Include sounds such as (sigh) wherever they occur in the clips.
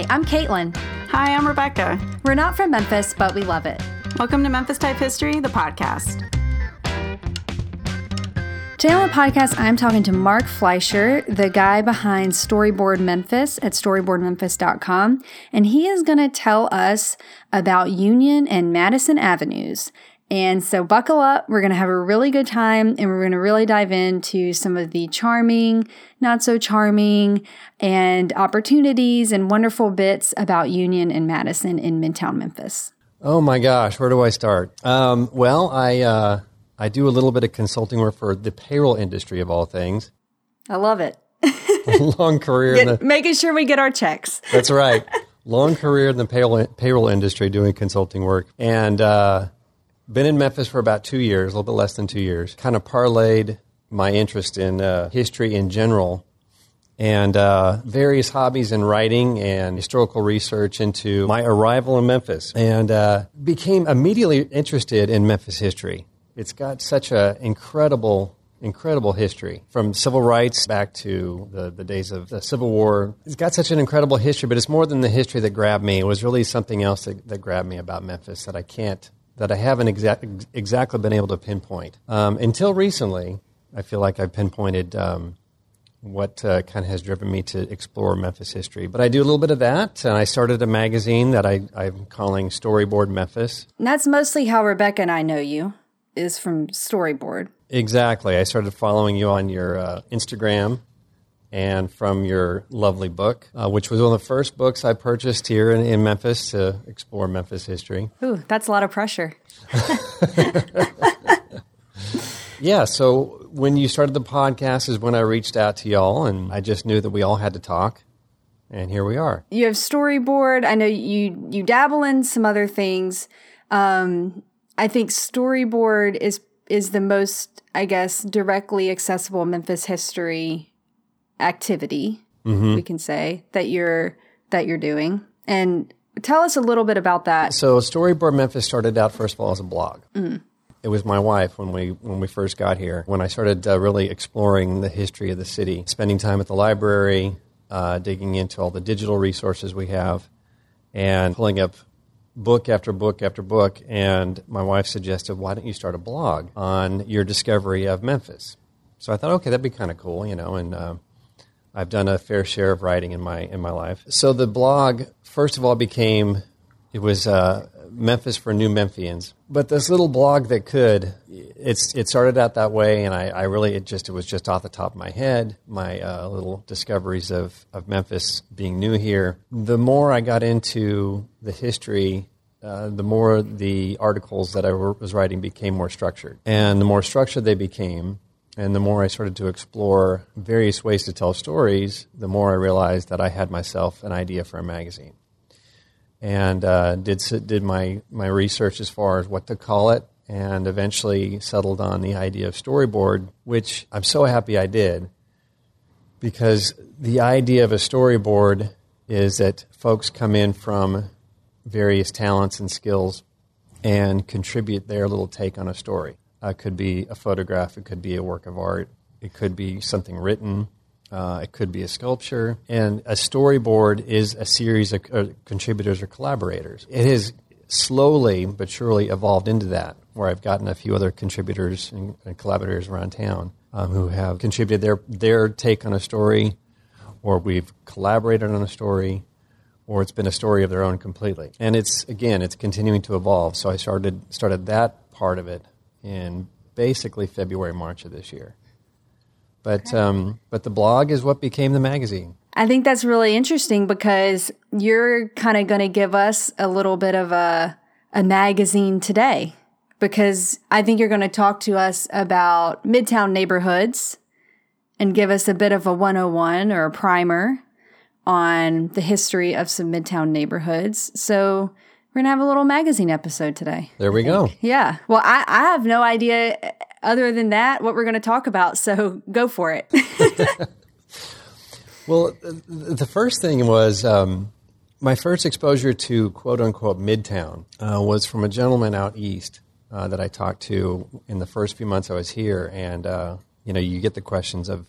Hi, I'm Caitlin. Hi, I'm Rebecca. We're not from Memphis, but we love it. Welcome to Memphis Type History, the podcast. Today on the podcast, I'm talking to Mark Fleischer, the guy behind Storyboard Memphis at storyboardmemphis.com, and he is going to tell us about Union and Madison Avenues. And so, buckle up. We're going to have a really good time, and we're going to really dive into some of the charming, not so charming, and opportunities and wonderful bits about Union and Madison in Midtown Memphis. Oh my gosh, where do I start? Um, well, I uh, I do a little bit of consulting work for the payroll industry of all things. I love it. (laughs) Long career in Get, the making sure we get our checks. that's right. (laughs) Long career in the payroll payroll industry doing consulting work, and uh, been in Memphis for about two years, a little bit less than two years. Kind of parlayed my interest in uh, history in general and uh, various hobbies in writing and historical research into my arrival in Memphis, and uh, became immediately interested in Memphis history. It's got such an incredible, incredible history from civil rights back to the, the days of the Civil War. It's got such an incredible history, but it's more than the history that grabbed me. It was really something else that, that grabbed me about Memphis that I can't, that I haven't exact, exactly been able to pinpoint. Um, until recently, I feel like I've pinpointed. Um, what uh, kind of has driven me to explore Memphis history. But I do a little bit of that, and I started a magazine that I, I'm calling Storyboard Memphis. And that's mostly how Rebecca and I know you, is from Storyboard. Exactly. I started following you on your uh, Instagram and from your lovely book, uh, which was one of the first books I purchased here in, in Memphis to explore Memphis history. Ooh, that's a lot of pressure. (laughs) Yeah, so when you started the podcast is when I reached out to y'all, and I just knew that we all had to talk, and here we are. You have Storyboard. I know you you dabble in some other things. Um, I think Storyboard is is the most, I guess, directly accessible Memphis history activity we can say that you're that you're doing. And tell us a little bit about that. So Storyboard Memphis started out first of all as a blog. It was my wife when we when we first got here. When I started uh, really exploring the history of the city, spending time at the library, uh, digging into all the digital resources we have, and pulling up book after book after book. And my wife suggested, "Why don't you start a blog on your discovery of Memphis?" So I thought, okay, that'd be kind of cool, you know, and. Uh, I've done a fair share of writing in my in my life. So the blog, first of all, became it was uh, Memphis for New Memphians. But this little blog that could, it's it started out that way, and I, I really it just it was just off the top of my head. My uh, little discoveries of of Memphis being new here. The more I got into the history. Uh, the more the articles that I was writing became more structured. And the more structured they became, and the more I started to explore various ways to tell stories, the more I realized that I had myself an idea for a magazine. And uh, did did my my research as far as what to call it, and eventually settled on the idea of storyboard, which I'm so happy I did, because the idea of a storyboard is that folks come in from various talents and skills and contribute their little take on a story. Uh, it could be a photograph, it could be a work of art, it could be something written, uh, it could be a sculpture. And a storyboard is a series of uh, contributors or collaborators. It has slowly but surely evolved into that, where I've gotten a few other contributors and, and collaborators around town um, who have contributed their, their take on a story, or we've collaborated on a story, or it's been a story of their own completely. And it's, again, it's continuing to evolve. So I started, started that part of it in basically February, March of this year. But um, but the blog is what became the magazine. I think that's really interesting because you're kind of going to give us a little bit of a a magazine today because I think you're going to talk to us about midtown neighborhoods and give us a bit of a 101 or a primer on the history of some midtown neighborhoods. So we're going to have a little magazine episode today. There we go. Yeah. Well, I, I have no idea other than that what we're going to talk about. So go for it. (laughs) Well, the first thing was um, my first exposure to quote unquote Midtown uh, was from a gentleman out east uh, that I talked to in the first few months I was here. And, uh, you know, you get the questions of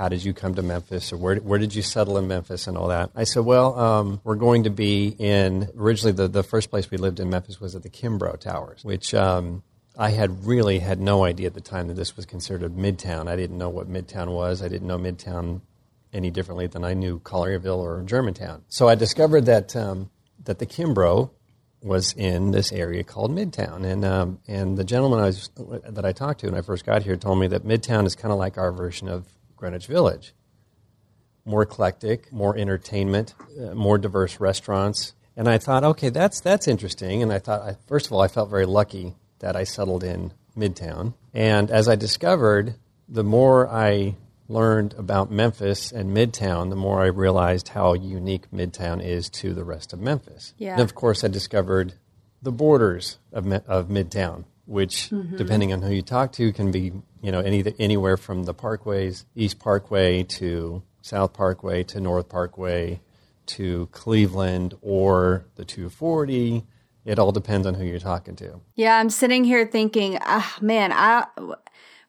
how did you come to Memphis or where, where did you settle in Memphis and all that? I said, well, um, we're going to be in, originally the, the first place we lived in Memphis was at the Kimbrough Towers, which um, I had really had no idea at the time that this was considered Midtown. I didn't know what Midtown was. I didn't know Midtown any differently than I knew Collierville or Germantown. So I discovered that, um, that the Kimbrough was in this area called Midtown, and um, and the gentleman I was, that I talked to when I first got here told me that Midtown is kind of like our version of Greenwich Village. More eclectic, more entertainment, uh, more diverse restaurants. And I thought, okay, that's, that's interesting. And I thought, I, first of all, I felt very lucky that I settled in Midtown. And as I discovered, the more I learned about Memphis and Midtown, the more I realized how unique Midtown is to the rest of Memphis. Yeah. And of course, I discovered the borders of, of Midtown, which, mm-hmm. depending on who you talk to, can be you know any, anywhere from the parkways, East Parkway to South Parkway to North Parkway to Cleveland or the 240. It all depends on who you're talking to. Yeah, I'm sitting here thinking, ah, man, I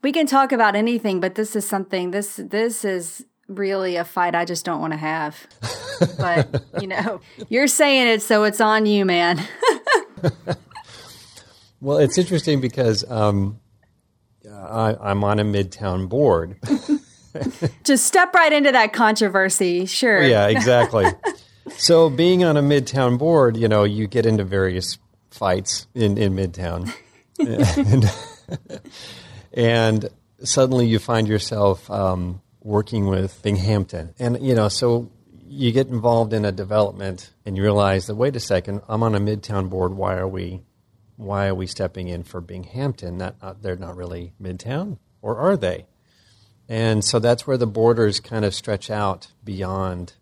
we can talk about anything, but this is something. This this is really a fight I just don't want to have. but you know, (laughs) you're saying it, so it's on you, man. (laughs) well, it's interesting because um, I, am on a midtown board. (laughs) Just step right into that controversy, sure. Yeah, exactly. (laughs) so, being on a midtown board, you know, you get into various fights in, in midtown. and, (laughs) and, suddenly you find yourself um, working with Binghamton. And, you know, so you get involved in a development and you realize that, wait a second, I'm on a midtown board. Why are we why are we stepping in for Binghamton? That uh, they're not really Midtown, or are they? And so that's where the borders kind of stretch out beyond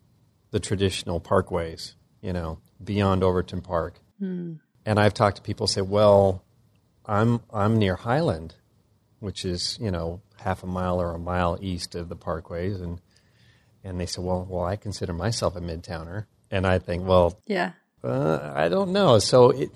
the traditional parkways, you know, beyond Overton Park. Hmm. And I've talked to people say, well, I'm I'm near Highland, which is you know half a mile or a mile east of the parkways, and and they say, well, well, I consider myself a midtowner, and I think, well, yeah, uh, I don't know. So it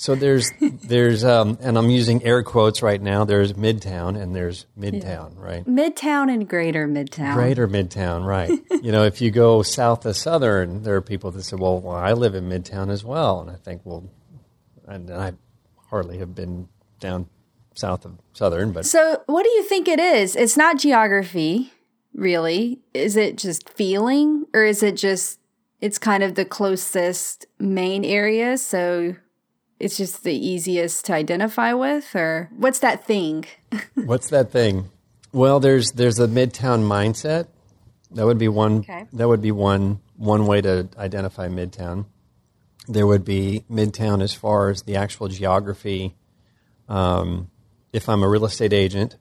so there's there's um, and I'm using air quotes right now. There's Midtown and there's Midtown, yeah. right? Midtown and Greater Midtown. Greater Midtown, right? (laughs) you know, if you go south of Southern, there are people that say, "Well, well, I live in Midtown as well," and I think, well, and I hardly have been down south of Southern, but so what do you think it is? It's not geography, really. Is it just feeling, or is it just it's kind of the closest main area? So it's just the easiest to identify with or what's that thing? (laughs) What's that thing? Well there's there's a midtown mindset. That would be one okay. that would be one one way to identify midtown. There would be midtown as far as the actual geography. Um, if i'm a real estate agent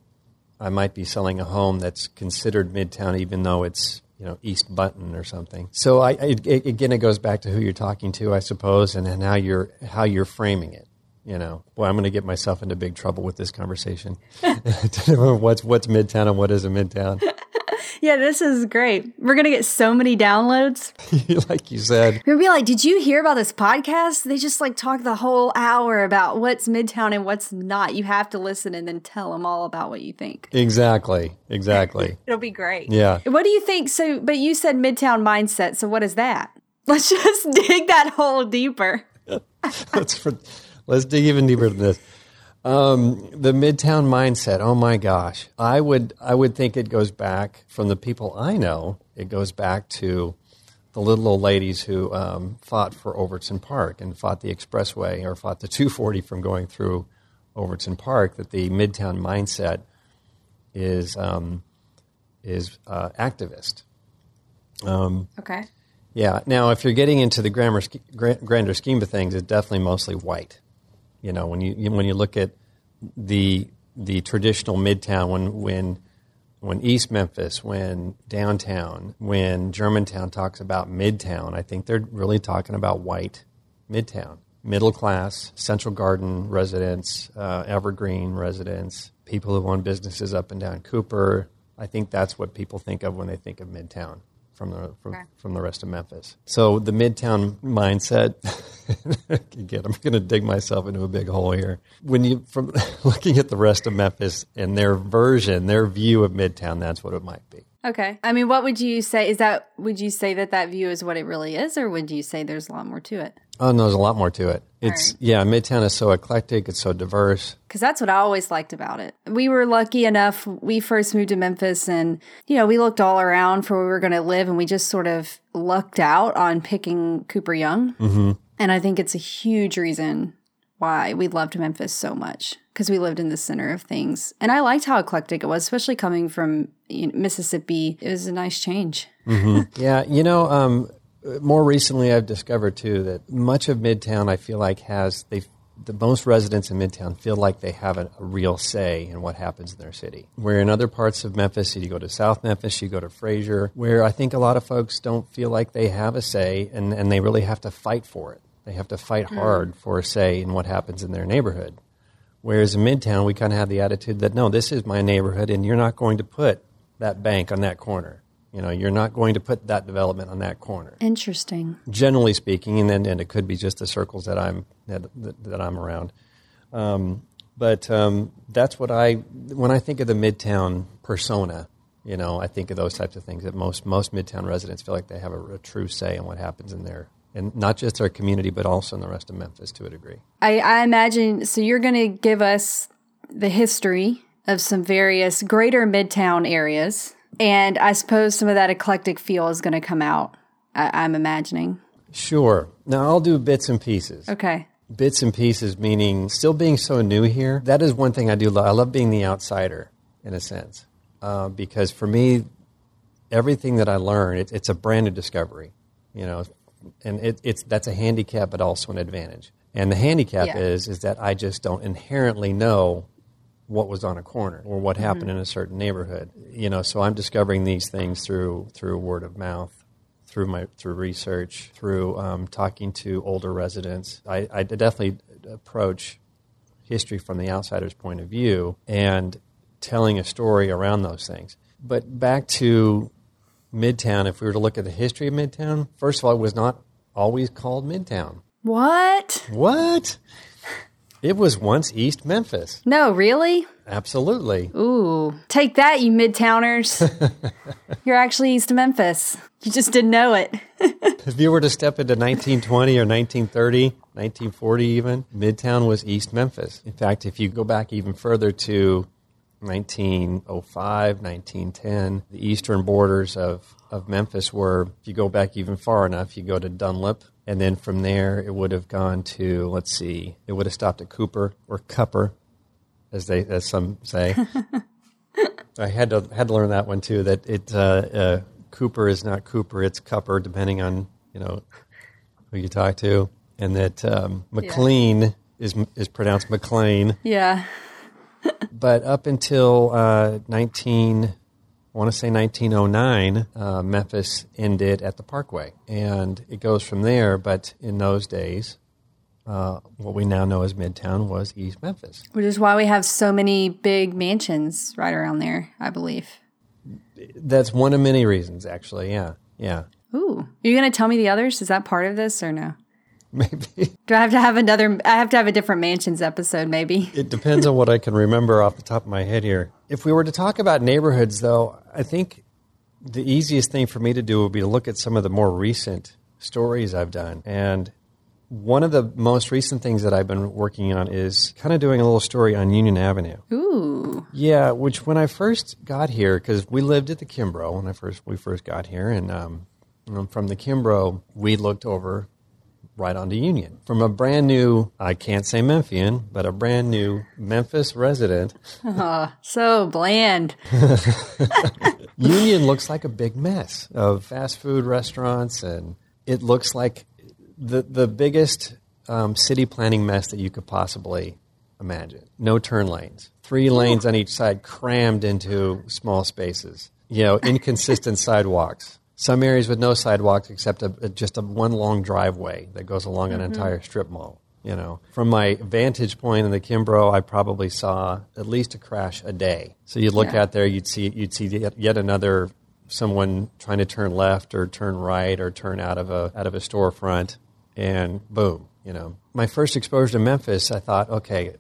i might be selling a home that's considered midtown even though it's you know East Buntyn or something. So I, it, again, it goes back to who you're talking to, I suppose, and, and how you're how you're framing it. You know, boy, I'm going to get myself into big trouble with this conversation. (laughs) (laughs) what's what's Midtown and what is a Midtown? Yeah, this is great. We're going to get so many downloads. (laughs) like you said. We'll be like, did you hear about this podcast? They just like talk the whole hour about what's Midtown and what's not. You have to listen and then tell them all about what you think. Exactly. Exactly. (laughs) It'll be great. Yeah. What do you think? So, but you said Midtown mindset. So, what is that? (laughs) Let's just dig that hole deeper. let's, for, let's dig even deeper than this. Um, the Midtown mindset. Oh my gosh, I would I would think it goes back from the people I know. It goes back to the little old ladies who um, fought for Overton Park and fought the expressway or fought the (laughs) 240 from going through Overton Park. That the Midtown mindset is um, is uh, activist. Um, okay. Yeah. Now, if you're getting into the grammar, grander scheme of things, it's definitely mostly white. You know, when you when you look at the the traditional Midtown, when when when East Memphis, when downtown, when Germantown talks about Midtown, I think they're really talking about white Midtown, middle class, Central Garden residents, uh, Evergreen residents, people who own businesses up and down Cooper. I think that's what people think of when they think of Midtown from the from, okay. from the rest of Memphis. So the Midtown mindset. (laughs) again, I'm going to dig myself into a big hole here. When you from (laughs) looking at the rest of Memphis and their version, their view of Midtown, that's what it might be. Okay. I mean, what would you say? Is that, would you say that that view is what it really is, or would you say there's a lot more to it? Oh, no, there's a lot more to it. It's, right. yeah, Midtown is so eclectic, it's so diverse. Because that's what I always liked about it. We were lucky enough, we first moved to Memphis and, you know, we looked all around for where we were going to live and we just sort of lucked out on picking Cooper Young. Mm-hmm. And I think it's a huge reason why we loved Memphis so much because we lived in the center of things. And I liked how eclectic it was, especially coming from you know, Mississippi. It was a nice change. Mm-hmm. (laughs) yeah, you know, um, more recently I've discovered too that much of Midtown I feel like has they the most residents in Midtown feel like they have a, a, real say in what happens in their city. Where in other parts of Memphis, you go to South Memphis, you go to Frayser, where I think a lot of folks don't feel like they have a say and, and they really have to fight for it. They have to fight mm-hmm. hard for a say in what happens in their neighborhood. Whereas in Midtown, we kind of have the attitude that no, this is my neighborhood, and you're not going to put that bank on that corner. You know, you're not going to put that development on that corner. Interesting. Generally speaking, and then and it could be just the circles that I'm that, that, I'm around. Um, but um, that's what I when I think of the Midtown persona. You know, I think of those types of things that most most Midtown residents feel like they have a, a true say in what happens in their and not just our community, but also in the rest of Memphis to a degree. I, I imagine. So you're going to give us the history of some various greater Midtown areas, and I suppose some of that eclectic feel is going to come out. I, I'm imagining. Sure. Now I'll do bits and pieces. Okay. Bits and pieces, meaning still being so new here. That is one thing I do love. I love being the outsider, in a sense, uh, because for me, everything that I learn, it, it's a brand new discovery. You know, and it, it's that's a handicap, but also an advantage. And the handicap Yeah. is is that I just don't inherently know what was on a corner or what happened Mm-hmm. in a certain neighborhood. You know, so I'm discovering these things through through word of mouth, through my through research, through um, talking to older residents. I, I definitely approach history from the outsider's point of view and telling a story around those things. But back to Midtown, if we were to look at the history of Midtown, first of all, it was not always called Midtown. What? What? It was once East Memphis. No, really? Absolutely. Ooh, take that, you Midtowners. (laughs) You're actually east Memphis. You just didn't know it. (laughs) If you were to step into 1920 or 1930, 1940 even, Midtown was East Memphis. In fact, if you go back even further to 1905, 1910, the eastern borders of, of Memphis were, if you go back even far enough, you go to Dunlap, and then from there it would have gone to, let's see, it would have stopped at Cooper or Cupper, as they as some say. (laughs) I had to had to learn that one too. That it uh, uh, Cooper is not Cooper; it's Cupper, depending on you know who you talk to, and that um, McLean is is pronounced McLean. Yeah. But up until uh, nineteen, I want to say nineteen oh nine, uh, Memphis ended at the Parkway, and it goes from there. But in those days. Uh, what we now know as Midtown was East Memphis. Which is why we have so many big mansions right around there, I believe. That's one of many reasons, actually. Yeah, yeah. Ooh. Are you going to tell me the others? Is that part of this or no? (laughs) Maybe Do I have to have another? I have to have a different mansions episode, maybe. it depends on what I can remember off the top of my head here. If we were to talk about neighborhoods, though, I think the easiest thing for me to do would be to look at some of the more recent stories I've done. And one of the most recent things that I've been working on is kind of doing a little story on Union Avenue. Ooh. Yeah, which when I first got here, because we lived at the Kimbrough when I first we first got here, and um, from the Kimbrough we looked over right onto Union. From a brand new, I can't say Memphian, but a brand new Memphis resident, (laughs) So bland. (laughs) (laughs) Union looks like a big mess of fast food restaurants, and it looks like the the biggest um, city planning mess that you could possibly imagine. No turn lanes, three lanes on each side, crammed into small spaces. You know, inconsistent sidewalks. Some areas with no sidewalks except a, a- just a one long driveway that goes along an mm-hmm. entire strip mall. You know, from my vantage point in the Kimbrough, I probably saw at least a crash a day. So you'd look Yeah. out there, you'd see you'd see yet, yet another someone trying to turn left or turn right or turn out of a out of a storefront, and boom, you know. My first exposure to Memphis, I thought, okay,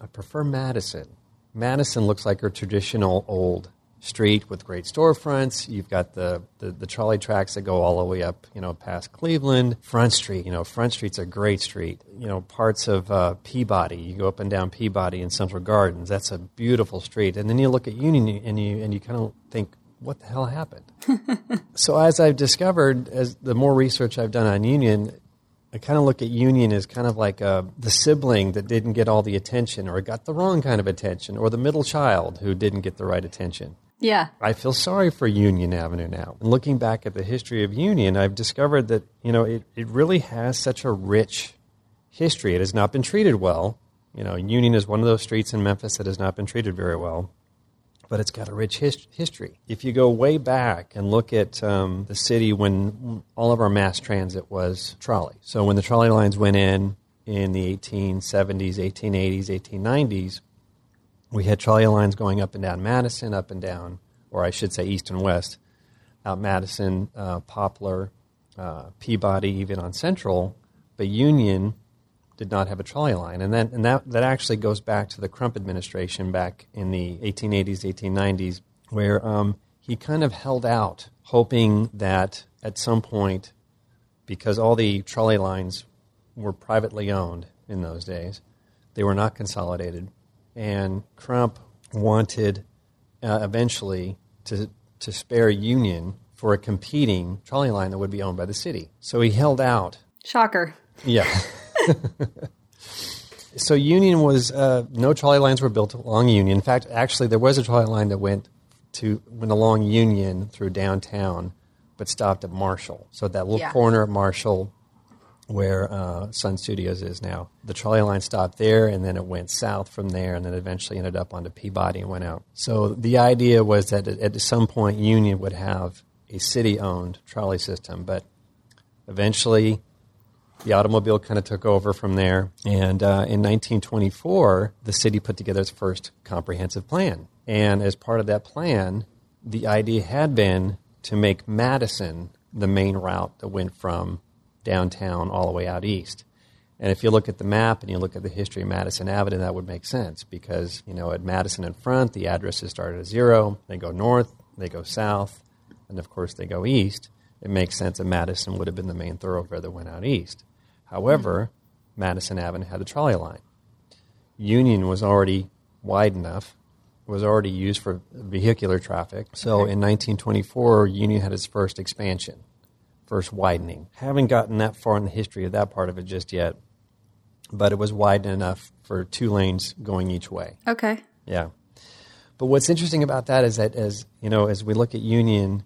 I prefer Madison. Madison looks like a traditional old street with great storefronts. You've got the, the, the trolley tracks that go all the way up, you know, past Cleveland. Front Street, you know, Front Street's a great street. You know, parts of uh, Peabody. You go up and down Peabody and Central Gardens. That's a beautiful street. And then you look at Union and you and you kind of think, what the hell happened? (laughs) so as I've discovered, as the more research I've done on Union, I kind of look at Union as kind of like uh, the sibling that didn't get all the attention, or got the wrong kind of attention, or the middle child who didn't get the right attention. Yeah. I feel sorry for Union Avenue now. And looking back at the history of Union, I've discovered that, you know, it, it really has such a rich history. It has not been treated well. You know, Union is one of those streets in Memphis that has not been treated very well, but it's got a rich his- history. If you go way back and look at um, the city when all of our mass transit was trolley. So when the trolley lines went in in the 1870s, 1880s, 1890s, we had trolley lines going up and down Madison, up and down, or I should say east and west, out Madison, uh, Poplar, uh, Peabody, even on Central, but Union did not have a trolley line. And, then, and that, that actually goes back to the Crump administration back in the 1880s, 1890s, where um, he kind of held out, hoping that at some point, because all the trolley lines were privately owned in those days, they were not consolidated and Crump wanted uh, eventually to to spare Union for a competing trolley line that would be owned by the city. So he held out. Shocker. Yeah. (laughs) so Union was uh, no trolley lines were built along Union. In fact, actually, there was a trolley line that went to went along Union through downtown, but stopped at Marshall. So that little Yeah. corner at Marshall where uh, Sun Studios is now. The trolley line stopped there, and then it went south from there, and then eventually ended up onto Peabody and went out. So the idea was that at, some point Union would have a city-owned trolley system, but eventually the automobile kind of took over from there. And uh, in 1924, the city put together its first comprehensive plan. And as part of that plan, the idea had been to make Madison the main route that went from downtown all the way out east. And if you look at the map and you look at the history of Madison Avenue, that would make sense because, you know, at Madison in front, the addresses start at zero, they go north, they go south, and of course they go east. It makes sense that Madison would have been the main thoroughfare that went out east. However, Madison Avenue had the trolley line. Union was already wide enough, was already used for vehicular traffic. So in 1924, Union had its first expansion, first widening. Haven't gotten that far in the history of that part of it just yet, but it was wide enough for two lanes going each way. Okay. Yeah. But what's interesting about that is that as you know, as we look at Union,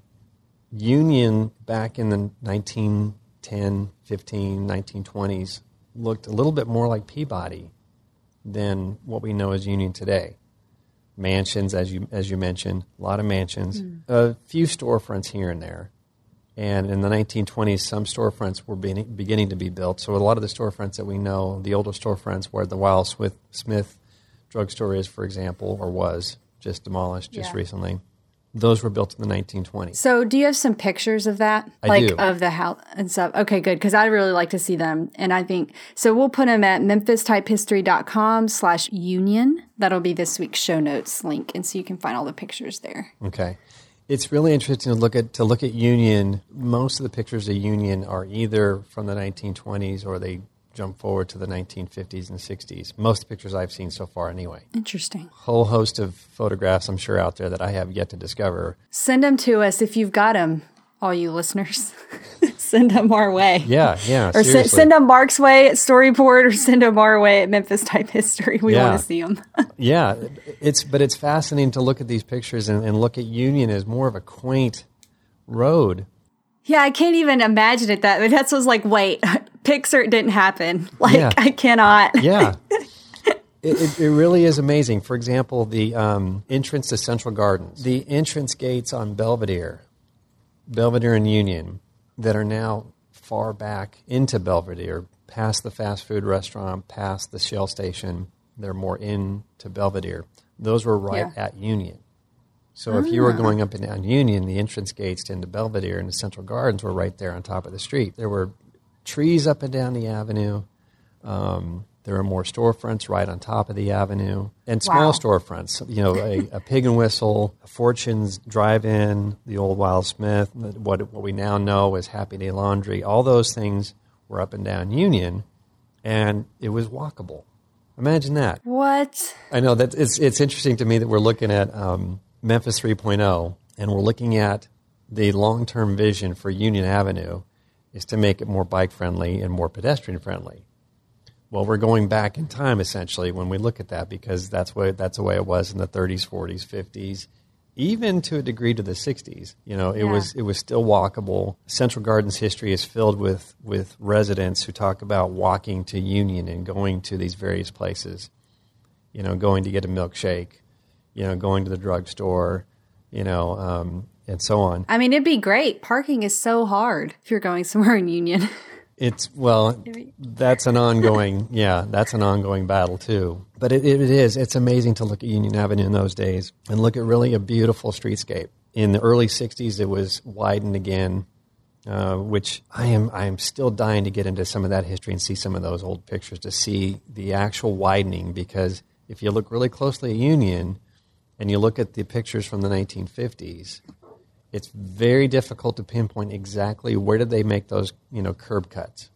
Union back in the 1910, 15, 1920s looked a little bit more like Peabody than what we know as Union today. Mansions, as you as you mentioned, a lot of mansions, mm. a few storefronts here and there. And in the 1920s, some storefronts were beginning, beginning to be built. So a lot of the storefronts that we know, the older storefronts where the Wiles-Smith, Smith drugstore is, for example, or was just demolished just Yeah. recently, those were built in the 1920s. So, do you have some pictures of that, I like do. of the house and stuff? Okay, good, because I really like to see them, and I think so. We'll put them at memphistypehistory.com/slash/union. That'll be this week's show notes link, and so you can find all the pictures there. Okay. It's really interesting to look at to look at Union. Most of the pictures of Union are either from the 1920s or they jump forward to the 1950s and 60s. Most pictures I've seen so far, anyway. Interesting. Whole host of photographs I'm sure out there that I have yet to discover. Send them to us if you've got them, all you listeners. (laughs) send them our way. Yeah, yeah. Or seriously. send, them Mark's way at Storyboard, or send them our way at Memphis Type History. We Yeah. want to see them. (laughs) Yeah, it's but it's fascinating to look at these pictures and, and look at Union as more of a quaint road. yeah, I can't even imagine it. That that's was like, wait, (laughs) Pixar didn't happen. (laughs) Like Yeah. I cannot. Yeah. It, it, it really is amazing. For example, the um, entrance to Central Gardens, the entrance gates on Belvedere, Belvedere and Union, that are now far back into Belvedere, past the fast food restaurant, past the Shell station. They're more into Belvedere. Those were right Yeah. at Union. So if you were going up and down Union, the entrance gates into Belvedere and the Central Gardens were right there on top of the street. There were trees up and down the avenue. Um, There are more storefronts right on top of the avenue, and small Wow. storefronts. You know, a, a Pig and Whistle, a Fortune's Drive-In, the old Wiles-Smith, what what we now know as Happy Day Laundry. All those things were up and down Union, and it was walkable. Imagine that. What? I know that it's it's interesting to me that we're looking at um, Memphis 3.0, and we're looking at the long term vision for Union Avenue is to make it more bike friendly and more pedestrian friendly. Well, we're going back in time essentially when we look at that because that's way that's the way it was in the 30s, 40s, 50s, even to a degree to the 60s. You know, it Yeah. was it was still walkable. Central Gardens history is filled with with residents who talk about walking to Union and going to these various places. You know, going to get a milkshake, you know, going to the drugstore, you know, um, and so on. I mean, it'd be great. Parking is so hard if you're going somewhere in Union. (laughs) It's well, that's an ongoing, (laughs) yeah, that's an ongoing battle too. But it, it is. It's amazing to look at Union Avenue in those days and look at really a beautiful streetscape. In the early '60s, it was widened again, uh, which I am I am still dying to get into some of that history and see some of those old pictures to see the actual widening. Because if you look really closely at Union, and you look at the pictures from the 1950s, it's very difficult to pinpoint exactly where did they make those you know curb cuts.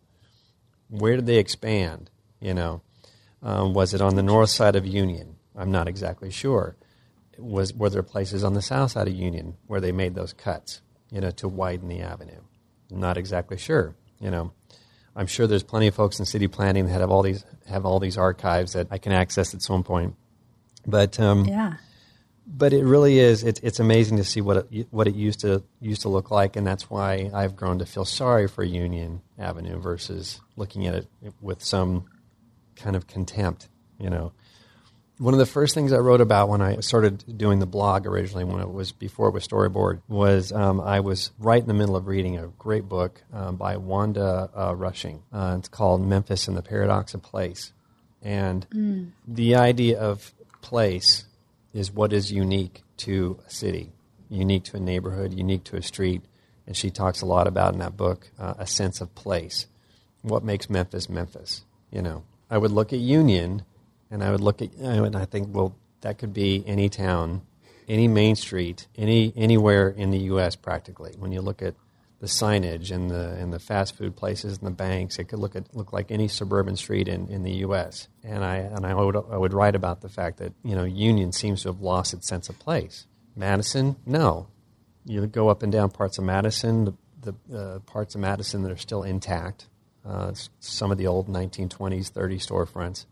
Where did they expand you know? Um, was it on the north side of union? I'm not exactly sure. Was were there places on the south side of union where they made those cuts you know to widen the avenue? Not exactly sure you know. I'm sure there's plenty of folks in city planning that have all these have all these archives that i can access at some point. But um, Yeah. But it really is. It's it's amazing to see what it, what it used to used to look like, and that's why I've grown to feel sorry for Union Avenue versus looking at it with some kind of contempt. You know, one of the first things I wrote about when I started doing the blog originally, when it was before it was storyboard, was um, I was right in the middle of reading a great book um, by Wanda uh, Rushing. Uh, it's called Memphis and the Paradox of Place, and the idea of place is what is unique to a city, unique to a neighborhood, unique to a street. And she talks a lot about in that book uh, a sense of place. What makes Memphis Memphis? You know, I would look at Union, and I would look at, and I think, well, that could be any town, any main street, any anywhere in the U.S. practically. When you look at the signage and the and the fast food places and the banks, it could look at look like any suburban street in, in the U.S. And I and I would I would write about the fact that you know Union seems to have lost its sense of place. Madison, no. You go up and down parts of Madison, the, the uh, parts of Madison that are still intact. Uh, some of the old 1920s, 30s storefronts,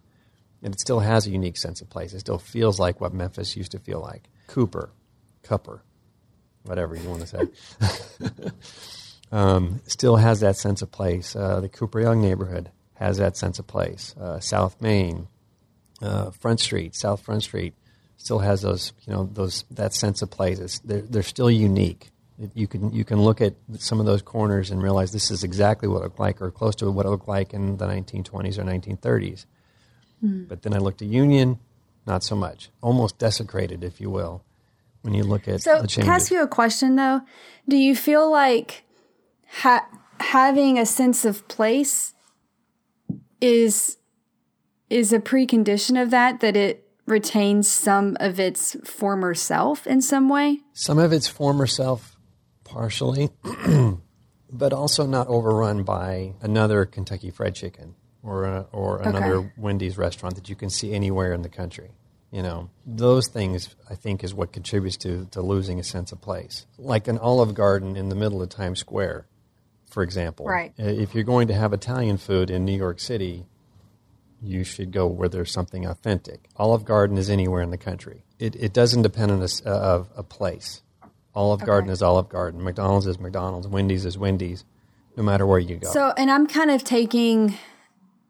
and it still has a unique sense of place. It still feels like what Memphis used to feel like. Cooper, Cupper, whatever you want to say. (laughs) um, still has that sense of place. Uh, the Cooper Young neighborhood has that sense of place. Uh, South Main, uh, Front Street, South Front Street, still has those you know those that sense of place. It's, they're they're still unique. You can you can look at some of those corners and realize this is exactly what it looked like, or close to what it looked like in the 1920s or 1930s. But then I looked at Union, not so much, almost desecrated, if you will, when you look at So, the can I ask you a question though? Do you feel like ha- having a sense of place is is a precondition of that that it retains some of its former self in some way? Some of its former self, partially, (clears throat) but also not overrun by another Kentucky Fried Chicken or a, or another Okay. Wendy's restaurant that you can see anywhere in the country. You know, those things I think is what contributes to, to losing a sense of place. Like an Olive Garden in the middle of Times Square, for example. Right. If you're going to have Italian food in New York City, you should go where there's something authentic. Olive Garden is anywhere in the country. It, it doesn't depend on a, uh, of a place. Olive Garden is Olive Garden. McDonald's is McDonald's. Wendy's is Wendy's. No matter where you go. So, and I'm kind of taking,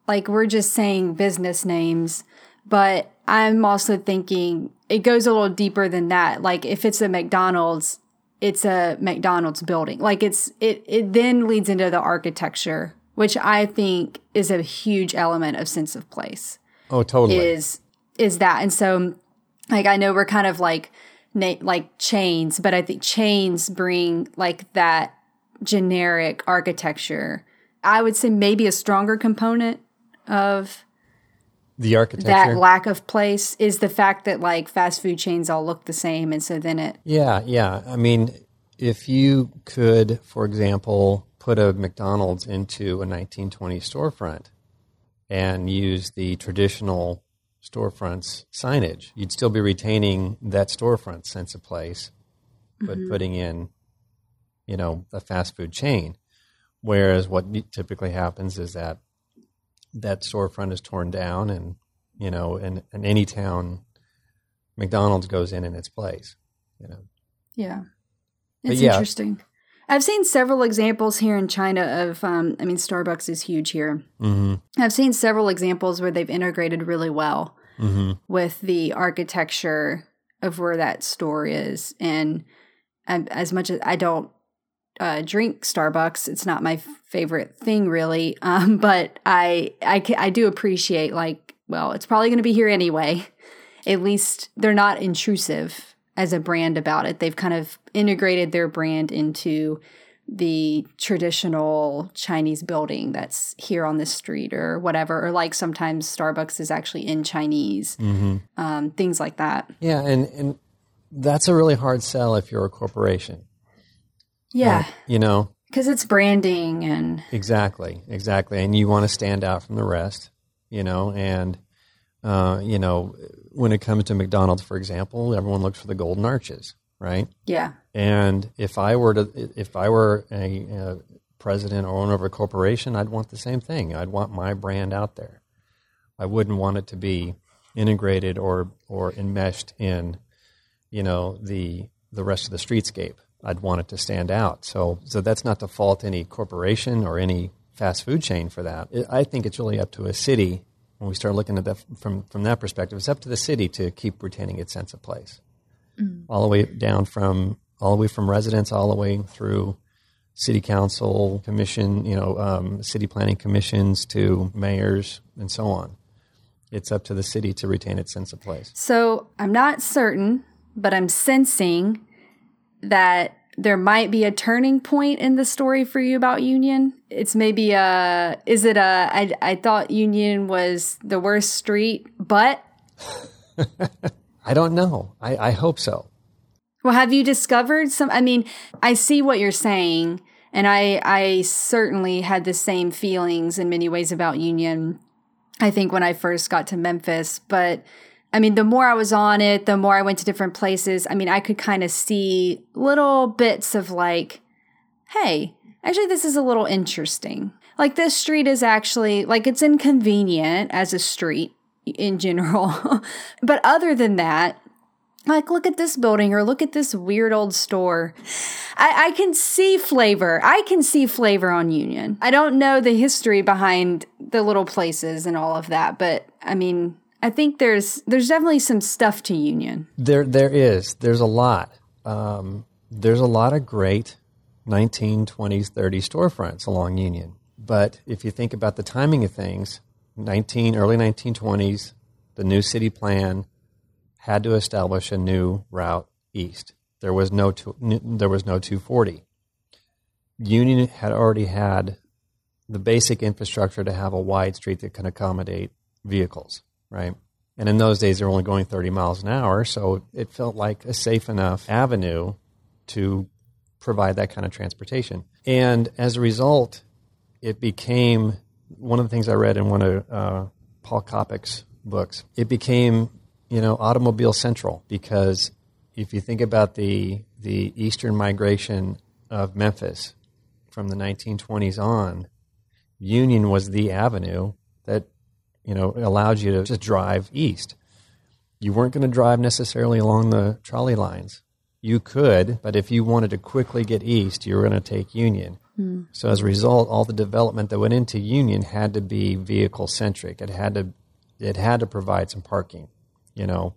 like, we're just saying business names, but I'm also thinking it goes a little deeper than that. Like, if it's a McDonald's, it's a McDonald's building. Like, it's, it, it then leads into the architecture, which I think is a huge element of sense of place oh, totally. is, is that. And so, like, I know we're kind of like, na- like chains, but I think chains bring like that generic architecture. I would say maybe a stronger component of The architecture. that lack of place is the fact that like fast food chains all look the same, and so then it Yeah, yeah. I mean, if you could, for example, put a McDonald's into a 1920 storefront and use the traditional storefronts signage, you'd still be retaining that storefront sense of place, but mm-hmm. putting in, you know, a fast food chain. Whereas what typically happens is that that storefront is torn down and, you know, in, in any town, McDonald's goes in in its place, you know. Yeah. It's yeah. interesting. I've seen several examples here in China of, um, I mean, Starbucks is huge here. hmm I've seen several examples where they've integrated really well hmm with the architecture of where that store is. And um, as much as I don't uh, drink Starbucks, it's not my favorite thing really. (laughs) Um, but I, I, I do appreciate like, well, it's probably going to be here anyway. (laughs) At least they're not intrusive as a brand about it. They've kind of integrated their brand into the traditional Chinese building that's here on the street or whatever. Or like sometimes Starbucks is actually in Chinese, hmm um, things like that. Yeah, and and that's a really hard sell if you're a corporation. Yeah, You know, because it's branding and exactly, exactly, and you want to stand out from the rest. You know, and uh, you know, when it comes to McDonald's, for example, everyone looks for the golden arches, right? yeah, And if I were to, if I were a, a president or owner of a corporation, I'd want the same thing. I'd want my brand out there. I wouldn't want it to be integrated or or enmeshed in, you know, the the rest of the streetscape. I'd want it to stand out. So so that's not to fault any corporation or any fast food chain for that. It, I think it's really up to a city when we start looking at that from from that perspective. It's up to the city to keep retaining its sense of place all the way down from all the way from residents all the way through city council commission you know um, city planning commissions to mayors and so on it's up to the city to retain its sense of place So I'm not certain, but I'm sensing that there might be a turning point in the story for you about Union. It's maybe a, is it a, I, I thought Union was the worst street, but, (laughs) i don't know i, I hope so well, have you discovered some, I mean, I see what you're saying, and I, I certainly had the same feelings in many ways about Union. I think when I first got to Memphis, but I mean, the more I was on it, the more I went to different places. I mean, I could kind of see little bits of like, hey, actually, this is a little interesting. Like, this street is actually, like, it's inconvenient as a street in general. (laughs) but other than that, like, look at this building or look at this weird old store. I, I can see flavor. I can see flavor on Union. I don't know the history behind the little places and all of that, but I mean, I think there's there's definitely some stuff to Union. there there is. There's a lot. Um, there's a lot of great 1920s 30s storefronts along union. But if you think about the timing of things 19 early 1920s the new city plan had to establish a new route east. There was no two, there was no 240 union had already had the basic infrastructure to have a wide street that can accommodate vehicles, right? And in those days, they were only going 30 miles an hour, so it felt like a safe enough avenue to provide that kind of transportation. And as a result, it became one of the things I read in one of uh, Paul Coppock's books. It became, you know, automobile central because if you think about the the eastern migration of Memphis from the 1920s on, Union was the avenue that you know allowed you to just drive east. You weren't going to drive necessarily along the trolley lines. You could, but if you wanted to quickly get east, you were going to take Union. Hmm. So as a result, all the development that went into Union had to be vehicle centric. It had to it had to provide some parking, you know,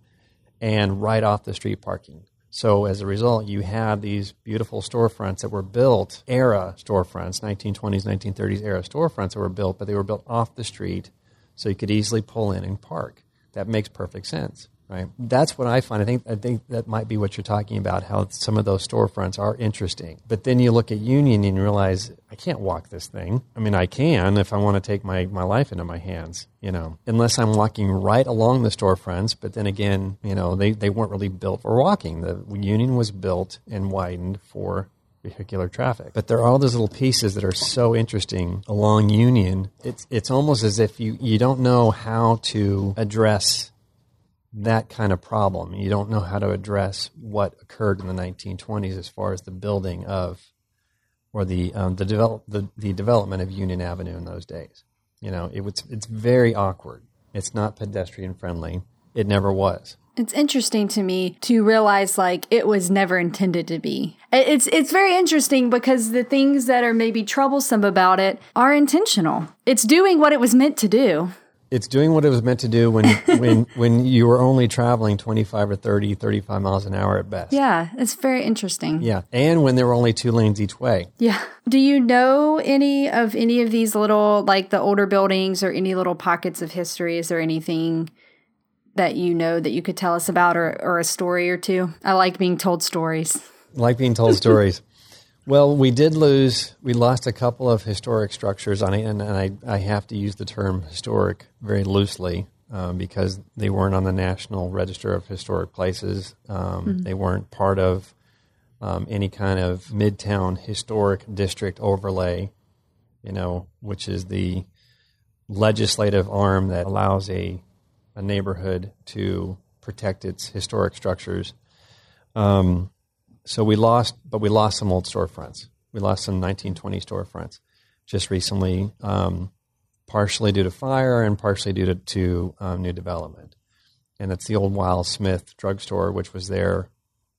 and right off the street parking. So as a result, you had these beautiful storefronts that were built era storefronts, 1920s, 1930s era storefronts that were built, but they were built off the street, so you could easily pull in and park. That makes perfect sense. right? That's what I find. I think I think that might be what you're talking about. How some of those storefronts are interesting, but then you look at Union and realize I can't walk this thing. I mean, I can if I want to take my my life into my hands, you know, unless I'm walking right along the storefronts. But then again, you know, they they weren't really built for walking. The Union was built and widened for vehicular traffic. But there are all those little pieces that are so interesting along Union. It's it's almost as if you you don't know how to address that kind of problem. You don't know how to address what occurred in the 1920s as far as the building of or the um, the, develop, the the development of Union Avenue in those days. You know, it was it's very awkward. It's not pedestrian friendly. It never was. It's interesting to me to realize like it was never intended to be. It's it's very interesting because the things that are maybe troublesome about it are intentional. It's doing what it was meant to do. It's doing what it was meant to do when (laughs) when when you were only traveling 25 or 30 35 miles an hour at best. Yeah, it's very interesting. Yeah, and when there were only two lanes each way. Yeah. Do you know any of any of these little like the older buildings or any little pockets of history? Is there anything that you know that you could tell us about or, or a story or two? I like being told stories. Like being told stories. (laughs) Well, we did lose, we lost a couple of historic structures on it, and, and I, I have to use the term historic very loosely um, because they weren't on the National Register of Historic Places. Um, mm-hmm. They weren't part of um, any kind of Midtown Historic District overlay, you know, which is the legislative arm that allows a a neighborhood to protect its historic structures. Um, so we lost, but we lost some old storefronts. We lost some 1920 storefronts just recently, um, partially due to fire and partially due to, to um, new development. And it's the old Wiles-Smith drugstore, which was there,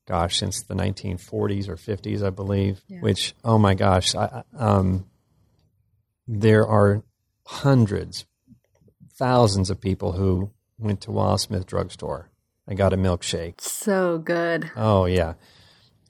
gosh, since the 1940s or 50s, I believe. Yeah. Which, oh my gosh, I, um, there are hundreds, thousands of people who went to Wiles-Smith drugstore. I got a milkshake. So good. Oh yeah,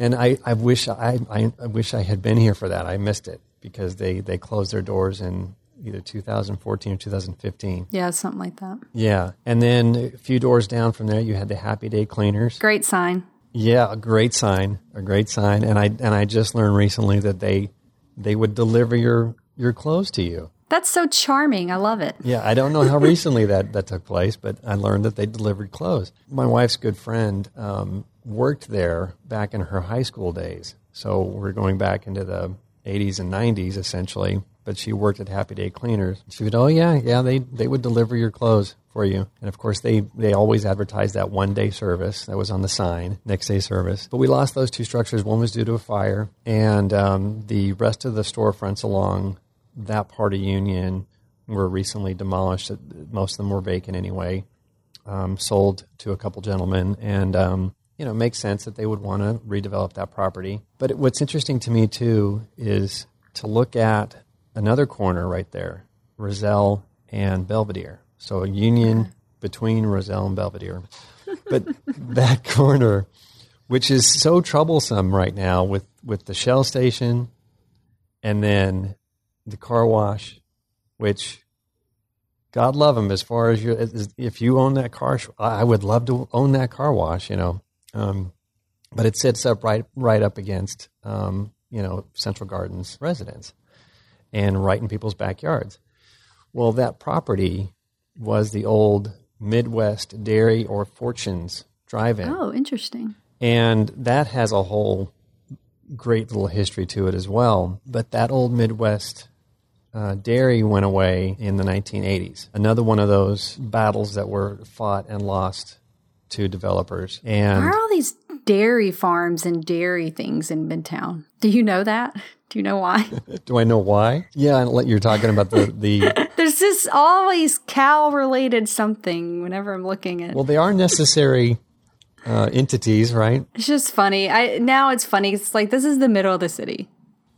and I, I wish I, I, I wish I had been here for that. I missed it because they they closed their doors in either 2014 or 2015. Yeah, something like that. Yeah, and then a few doors down from there, you had the Happy Day Cleaners. Great sign. Yeah, a great sign, a great sign. And I and I just learned recently that they they would deliver your your clothes to you. That's so charming. I love it. Yeah, I don't know how recently that, that took place, but I learned that they delivered clothes. My wife's good friend um, worked there back in her high school days. So we're going back into the 80s and 90s essentially. But she worked at Happy Day Cleaners. She would, oh yeah, yeah, they they would deliver your clothes for you. And of course, they they always advertised that one day service that was on the sign, next day service. But we lost those two structures. One was due to a fire, and um, the rest of the storefronts along that part of Union were recently demolished. Most of them were vacant anyway, um, sold to a couple gentlemen, and um, you know, it makes sense that they would want to redevelop that property. But what's interesting to me too is to look at another corner right there, Rozelle and Belvedere. So a union between Rozelle and Belvedere. But (laughs) that corner, which is so troublesome right now with, with the Shell station and then the car wash, which God love them as far as you, if you own that car, wash, I would love to own that car wash, you know. Um, but it sits up right, right up against, um, you know, Central Gardens residents and right in people's backyards. Well, that property was the old Midwest Dairy or Fortunes drive-in. Oh, interesting. And that has a whole great little history to it as well. But that old Midwest uh, dairy went away in the 1980s. Another one of those battles that were fought and lost to developers. And where are all these dairy farms and dairy things in Midtown? Do you know that? Do you know why? (laughs) Do I know why? Yeah, you're talking about the the. (laughs) There's just always cow related something whenever I'm looking at. Well, they are necessary uh, entities, right? It's just funny. I now it's funny. It's like this is the middle of the city.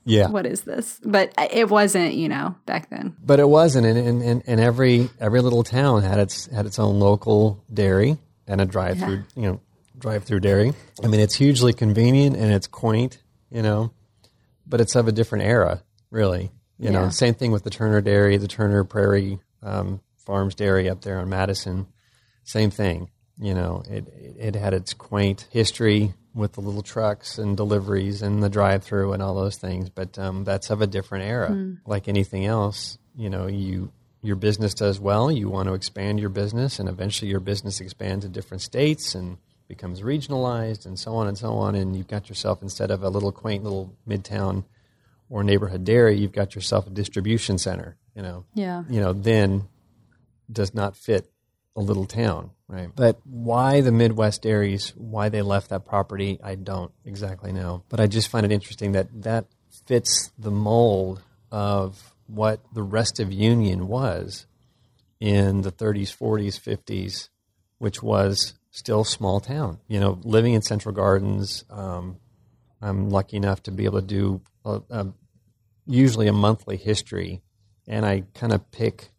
Yeah. What is this? But it wasn't, you know, back then. But it wasn't, and, and, and every every little town had its had its own local dairy and a drive through, yeah. you know, drive through dairy. I mean, it's hugely convenient and it's quaint, you know, but it's of a different era, really. You yeah. know, same thing with the Turner Dairy, the Turner Prairie um, Farms Dairy up there on Madison. Same thing. You know, it it had its quaint history with the little trucks and deliveries and the drive-through and all those things, but um, that's of a different era. Like anything else, you know, you your business does well, you want to expand your business, and eventually your business expands to different states and becomes regionalized, and so on and so on. And you've got yourself instead of a little quaint little midtown or neighborhood dairy, you've got yourself a distribution center. You know, Yeah. you know, then does not fit a little town, right? But why the Midwest dairies, why they left that property, I don't exactly know. But I just find it interesting that that fits the mold of what the rest of Union was in the 30s, 40s, 50s, which was still small town. You know, living in Central Gardens, um, I'm lucky enough to be able to do a, a, usually a monthly history, and I kind of pick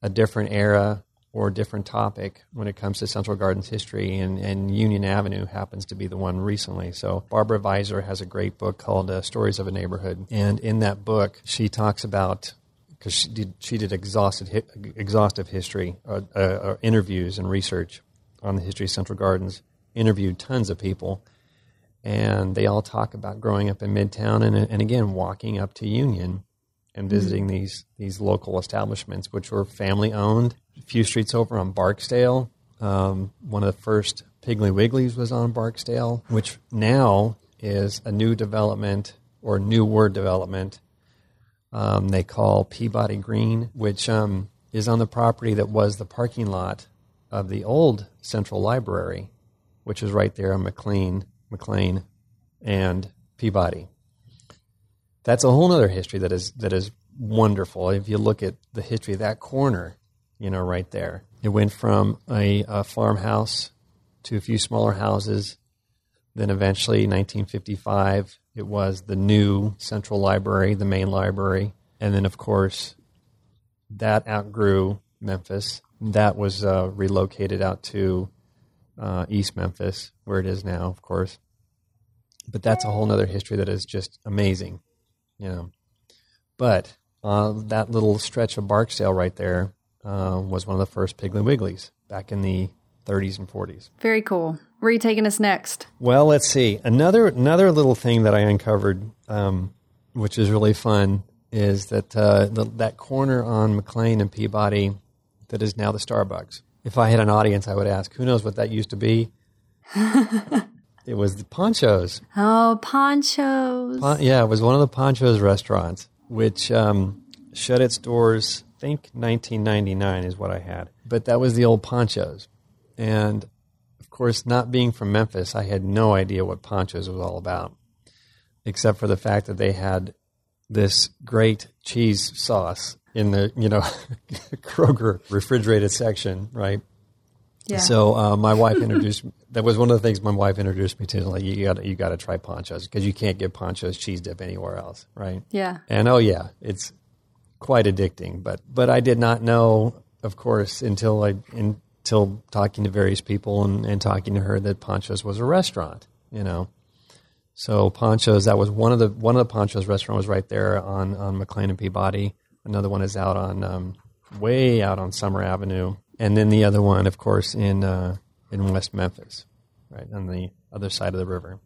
a different era or a different topic when it comes to Central Gardens history, and, and Union Avenue happens to be the one recently. So Barbara Weiser has a great book called uh, Stories of a Neighborhood, and in that book she talks about because she did she did exhaustive exhaustive history, uh, uh, uh, interviews and research on the history of Central Gardens, interviewed tons of people, and they all talk about growing up in Midtown and and again walking up to Union and visiting these these local establishments, which were family owned. Few streets over on Barksdale, um, one of the first Piggly Wigglies was on Barksdale, which now is a new development or newer development. Um, they call Peabody Green, which um, is on the property that was the parking lot of the old Central Library, which is right there on McLean, McLean, and Peabody that's a whole other history that is that is wonderful. If you look at the history of that corner, you know, right there, it went from a, a farmhouse to a few smaller houses. Then eventually, 1955, it was the new central library, the main library, and then of course, that outgrew Memphis. That was uh, relocated out to uh, East Memphis, where it is now, of course. But that's a whole other history that is just amazing you know. But uh, that little stretch of Barksdale right there uh, was one of the first Piggly Wigglies back in the 30s and 40s. Very cool. Where are you taking us next? Well, let's see. Another another little thing that I uncovered, um, which is really fun, is that uh, the, that corner on McLean and Peabody that is now the Starbucks. If I had an audience, I would ask, who knows what that used to be? (laughs) it was the Pancho's. Oh, Pancho's. Pon- yeah, it was one of the Pancho's restaurants, which um, shut its doors. I think 1999 is what I had, but that was the old Pancho's, and of course, not being from Memphis, I had no idea what Pancho's was all about, except for the fact that they had this great cheese sauce in the you know (laughs) Kroger refrigerated section, right? yeah. So uh, my wife introduced. that was one of the things my wife introduced me to. Like you got you got to try Pancho's because you can't get Pancho's cheese dip anywhere else, right? yeah. And oh yeah, it's quite addicting. But but I did not know, of course, until I until talking to various people and, and talking to her that Pancho's was a restaurant. You know, so Pancho's that was one of the one of the Pancho's restaurant was right there on on McLean and Peabody. Another one is out on um, way out on Summer Avenue, and then the other one, of course, in uh, in West Memphis, right on the other side of the river.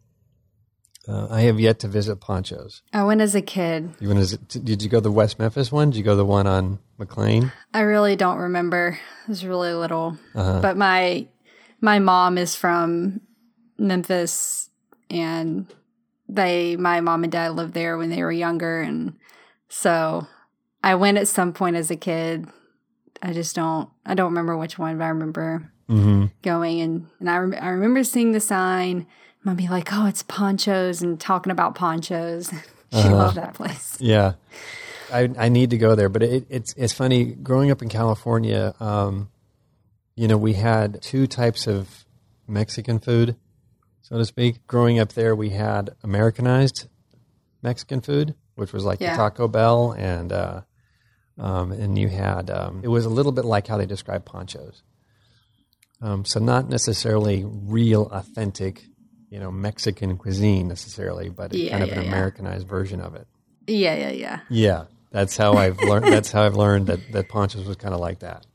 Uh, I have yet to visit Pancho's. I went as a kid. You went as, did you go the West Memphis one? Did you go the one on McLean? I really don't remember. I was really little. Uh-huh. But my my mom is from Memphis and they my mom and dad lived there when they were younger and so I went at some point as a kid. I just don't I don't remember which one, but I remember Mm-hmm. going and and I rem- I remember seeing the sign. Mom be like, "Oh, it's Pancho's," and talking about Pancho's. (laughs) she Uh-huh. loved that place. Yeah, I I need to go there, but it, it's it's funny growing up in California. Um, you know, we had two types of Mexican food, so to speak. Growing up there, we had Americanized Mexican food, which was like Yeah. the Taco Bell, and uh, um, and you had um, it was a little bit like how they describe Pancho's. Um, so not necessarily real, authentic, you know, Mexican cuisine necessarily, but Yeah, kind of yeah, an. Americanized version of it. Yeah, yeah, yeah. Yeah, that's how I've learned. That's how I've learned that that Pancho's was kind of like that.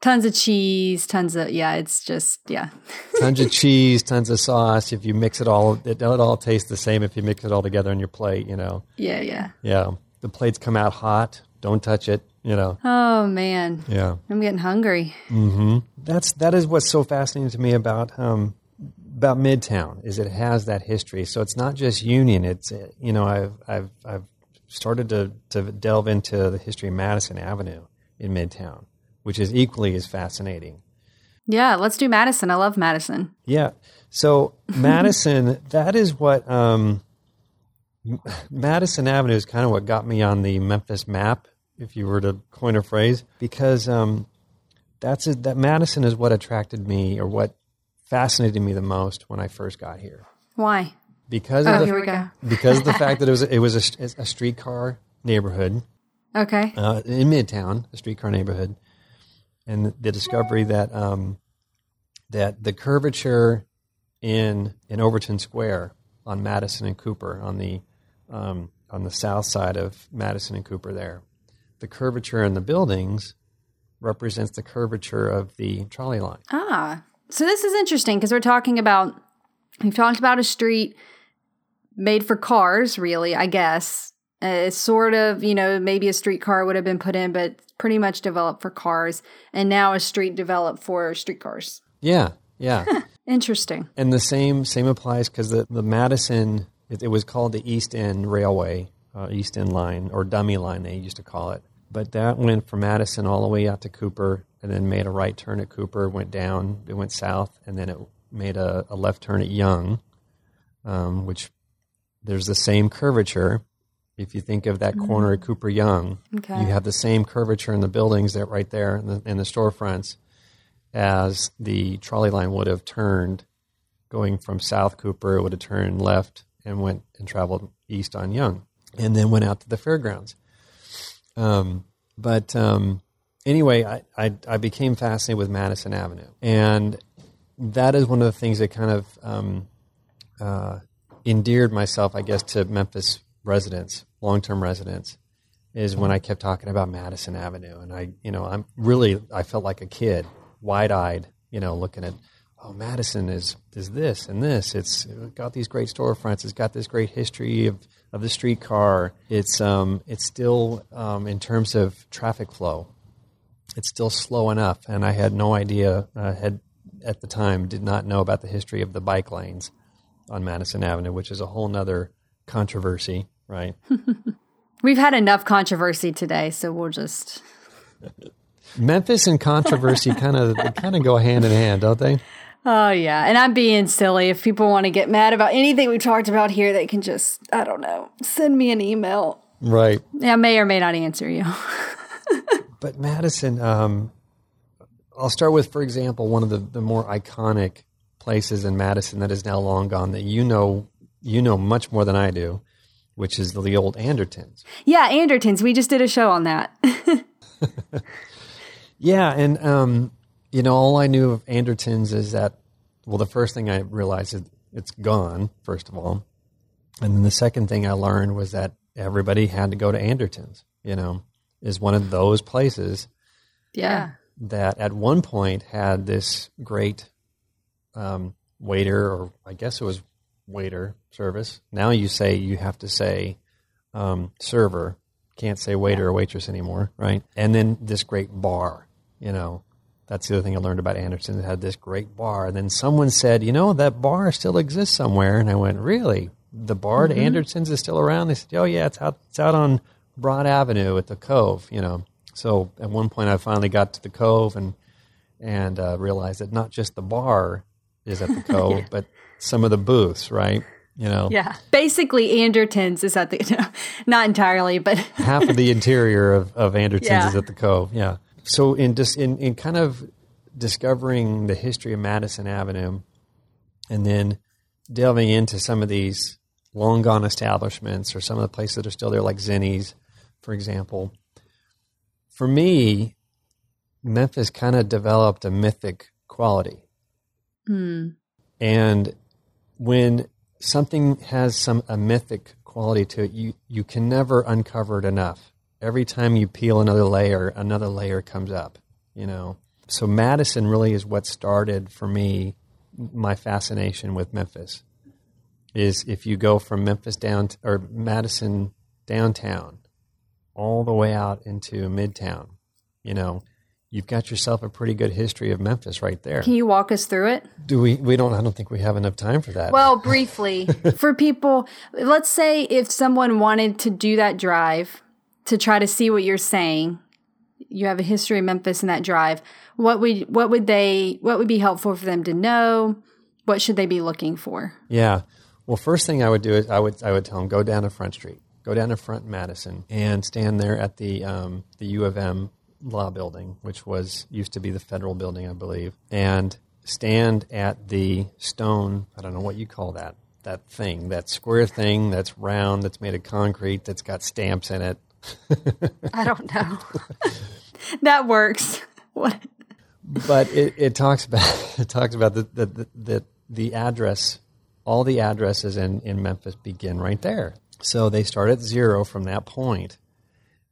Tons of cheese, tons of yeah. It's just yeah. tons of cheese, tons of sauce. If you mix it all, it, it all tastes the same. If you mix it all together on your plate, you know. Yeah, yeah. Yeah, the plates come out hot. Don't touch it. You know. Oh man. Yeah. I'm getting hungry. Mhm. That's that is what's so fascinating to me about um, about Midtown is it has that history. So it's not just Union. It's you know I've I've I've started to to delve into the history of Madison Avenue in Midtown, which is equally as fascinating. Yeah, let's do Madison. I love Madison. Yeah. So (laughs) Madison, that is what um, Madison Avenue is kind of what got me on the Memphis map, if you were to coin a phrase, because um, that's a, that Madison is what attracted me or what fascinated me the most when I first got here. Why? Because of Oh, the, here we go. because of the (laughs) fact that it was it was a, a streetcar neighborhood Okay. uh, in Midtown, a streetcar neighborhood, and the discovery that um, that the curvature in in Overton Square on Madison and Cooper on the um, on the south side of Madison and Cooper there, the curvature in the buildings represents the curvature of the trolley line. Ah, so this is interesting because we're talking about we've talked about a street made for cars, really. I guess uh, it's sort of you know maybe a streetcar would have been put in, but pretty much developed for cars, and now a street developed for streetcars. Yeah, yeah. (laughs) Interesting. And the same same applies because the, the Madison it, it was called the East End Railway, uh, East End Line or Dummy Line they used to call it. But that went from Madison all the way out to Cooper, and then made a right turn at Cooper, went down, it went south, and then it made a, a left turn at Young, um, which there's the same curvature. If you think of that corner at Cooper Young, Okay. you have the same curvature in the buildings that right there in the, in the storefronts as the trolley line would have turned going from South Cooper, it would have turned left and went and traveled east on Young, and then went out to the fairgrounds. Um, but um, anyway, I, I I became fascinated with Madison Avenue, and that is one of the things that kind of um, uh, endeared myself, I guess, to Memphis residents, long term residents, is when I kept talking about Madison Avenue, and I, you know, I'm really I felt like a kid, wide eyed, you know, looking at. Oh, Madison is is this and this. It's got these great storefronts. It's got this great history of, of the streetcar. It's um it's still um, in terms of traffic flow it's still slow enough. And I had no idea, uh, had at the time, did not know about the history of the bike lanes on Madison Avenue, which is a whole nother controversy, right? (laughs) We've had enough controversy today, so we'll just. (laughs) Memphis and controversy kind of kind of go hand in hand, don't they? Oh yeah, and I'm being silly. If people want to get mad about anything we talked about here, they can just I don't know send me an email. Right. I may or may not answer you. (laughs) But Madison, um, I'll start with, for example, one of the, the more iconic places in Madison that is now long gone that you know you know much more than I do, which is the, old Andertons. yeah, Andertons. We just did a show on that. (laughs) (laughs) Yeah, and um, you know, all I knew of Andertons is that well, the first thing I realized is it's gone, first of all. And then the second thing I learned was that everybody had to go to Andertons, you know, is one of those places yeah. that at one point had this great um, waiter, or I guess it was waiter service. Now you say you have to say um, server, can't say waiter or waitress anymore, right? And then this great bar, you know. That's the other thing I learned about Anderson. It had this great bar. And then someone said, you know, that bar still exists somewhere. And I went, really? The bar at Anderton's is still around? They said, oh, yeah, it's out, it's out on Broad Avenue at the Cove, you know. So at one point I finally got to the Cove and and uh, realized that not just the bar is at the (laughs) Cove, but some of the booths, right? You know, Yeah. Basically, Andertons is at the, no, (laughs) not entirely, but half of the (laughs) interior of, of Anderton's Yeah. is at the Cove. Yeah. So in just in, in kind of discovering the history of Madison Avenue, and then delving into some of these long gone establishments or some of the places that are still there, like Zinnie's, for example. For me, Memphis kind of developed a mythic quality. Hmm. And when something has some a mythic quality to it, you, you can never uncover it enough. Every time you peel another layer, another layer comes up. You know, so Madison really is what started for me my fascination with Memphis. Is if you go from Memphis down or Madison downtown, all the way out into Midtown, you know, you've got yourself a pretty good history of Memphis right there. Can you walk us through it? Do we? We don't. I don't think we have enough time for that. Well, briefly, (laughs) for people, let's say if someone wanted to do that drive to try to see what you're saying, you have a history of Memphis in that drive. What would what would they what would be helpful for them to know? What should they be looking for? Yeah. Well, first thing I would do is I would I would tell them go down to Front Street, go down to Front Madison, and stand there at the um, the U of M law building, which was used to be the federal building, I believe, and stand at the stone. I don't know what you call that. That thing, that square thing that's round, that's made of concrete, that's got stamps in it. I don't know. (laughs) that works. What? but it, it talks about it talks about the the, the the address all the addresses in, in Memphis begin right there. So they start at zero from that point.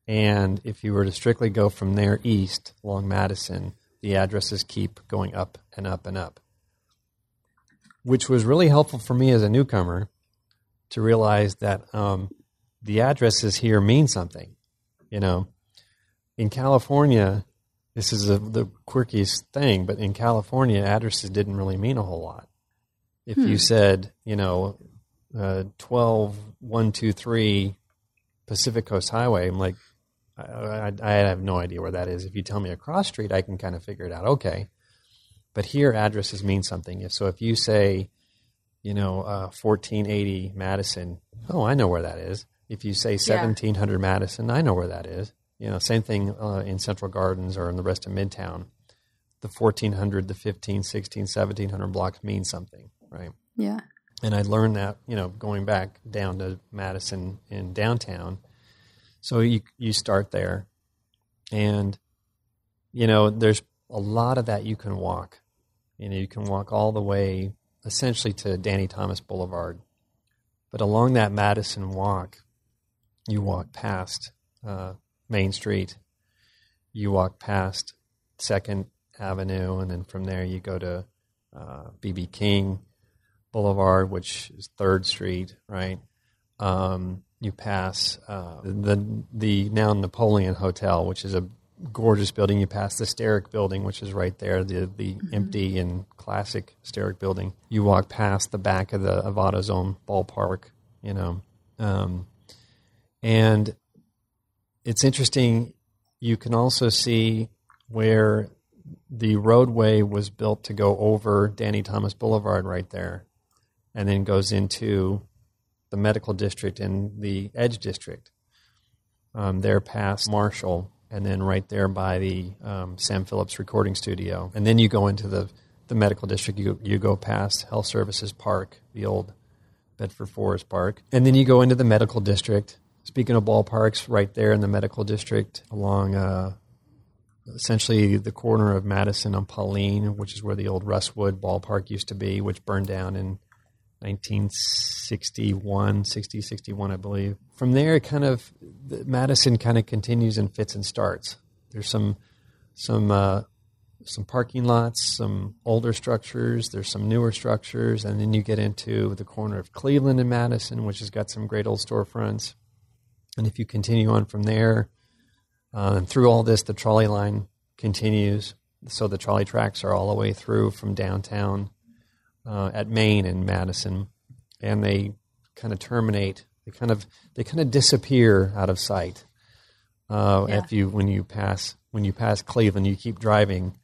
And if you were to strictly go from there east along Madison, the addresses keep going up and up and up. Which was really helpful for me as a newcomer to realize that um, the addresses here mean something. You know, in California, this is a, the quirkiest thing, but in California, addresses didn't really mean a whole lot. If Hmm. you said, you know, uh, 12 123 Pacific Coast Highway, I'm like, I, I, I have no idea where that is. If you tell me a cross street, I can kind of figure it out. Okay. But here, addresses mean something. So if you say, you know, uh, 1480 Madison, oh, I know where that is. If you say 1700 Madison, I know where that is. You know, same thing uh, in Central Gardens or in the rest of Midtown. The 1400, the 15, 16, 1700 blocks mean something, right? Yeah. And I learned that, you know, going back down to Madison in downtown. So you you start there, and you know, there's a lot of that you can walk. You know, you can walk all the way essentially to Danny Thomas Boulevard, but along that Madison walk, you walk past uh, Main Street, you walk past Second Avenue, and then from there you go to uh, BB King Boulevard, which is Third Street, right? Um, you pass uh, the the now Napoleon Hotel, which is a gorgeous building. You pass the Sterick Building, which is right there, the the empty and classic Sterick Building. You walk past the back of the of AutoZone ballpark, you know, um, and it's interesting. You can also see where the roadway was built to go over Danny Thomas Boulevard right there, and then goes into the medical district and the Edge district. Um, there past Marshall, and then right there by the um, Sam Phillips recording studio, and then you go into the the medical district. You you go past Health Services Park, the old Bedford Forrest Park, and then you go into the medical district. Speaking of ballparks, right there in the medical district, along uh, essentially the corner of Madison and Pauline, which is where the old Russwood ballpark used to be, which burned down in 1961, 60, 61, I believe. From there, kind of Madison kind of continues and fits and starts. There's some some uh, some parking lots, some older structures. There's some newer structures, and then you get into the corner of Cleveland and Madison, which has got some great old storefronts. And if you continue on from there, uh, and through all this, the trolley line continues. So the trolley tracks are all the way through from downtown uh, at Main and Madison, and they kind of terminate. They kind of they kind of disappear out of sight. Uh, Yeah. If you when you pass when you pass Cleveland, you keep driving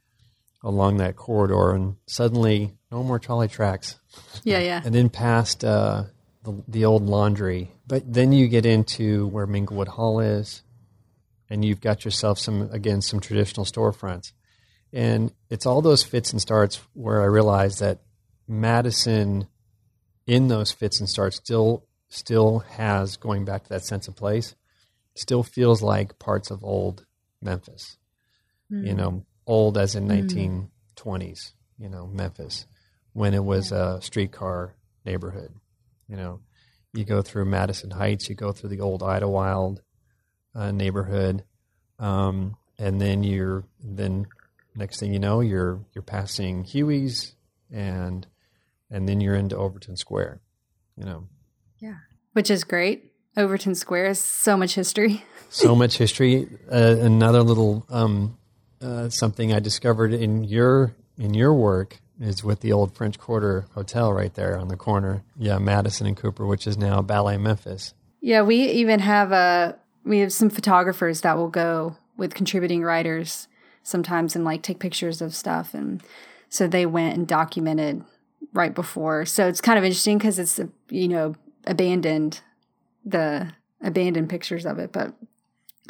along that corridor, and suddenly no more trolley tracks Yeah, yeah. and then past uh, the, the old laundry. But then you get into where Minglewood Hall is, and you've got yourself some again some traditional storefronts, and it's all those fits and starts where I realized that Madison, in those fits and starts, still still has going back to that sense of place, still feels like parts of old Memphis. You hmm. know, old as in hmm. 1920s. You know, Memphis when it was a streetcar neighborhood. You know, you go through Madison Heights, you go through the old Idlewild uh, neighborhood, um, and then you're then next thing you know, you're you're passing Huey's, and and then you're into Overton Square. You know, Yeah. Which is great. Overton Square is so much history. (laughs) so much history. Uh, another little um, uh, something I discovered in your in your work is with the old French Quarter Hotel right there on the corner. Yeah, Madison and Cooper, which is now Ballet Memphis. Yeah, we even have a we have some photographers that will go with contributing writers sometimes and like take pictures of stuff and so they went and documented right before. So it's kind of interesting cuz it's you know abandoned the abandoned pictures of it, but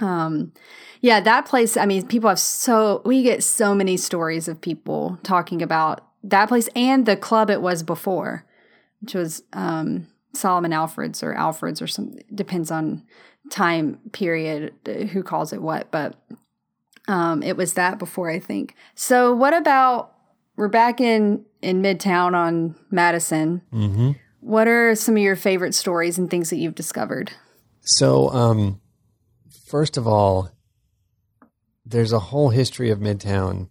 um yeah, that place, I mean, people have so we get so many stories of people talking about that place and the club it was before, which was um Solomon Alfred's or Alfred's or some depends on time period uh, who calls it what, but um, it was that before I think. So what about we're back in in Midtown on Madison. Mm-hmm. What are some of your favorite stories and things that you've discovered? So, um, first of all, there's a whole history of Midtown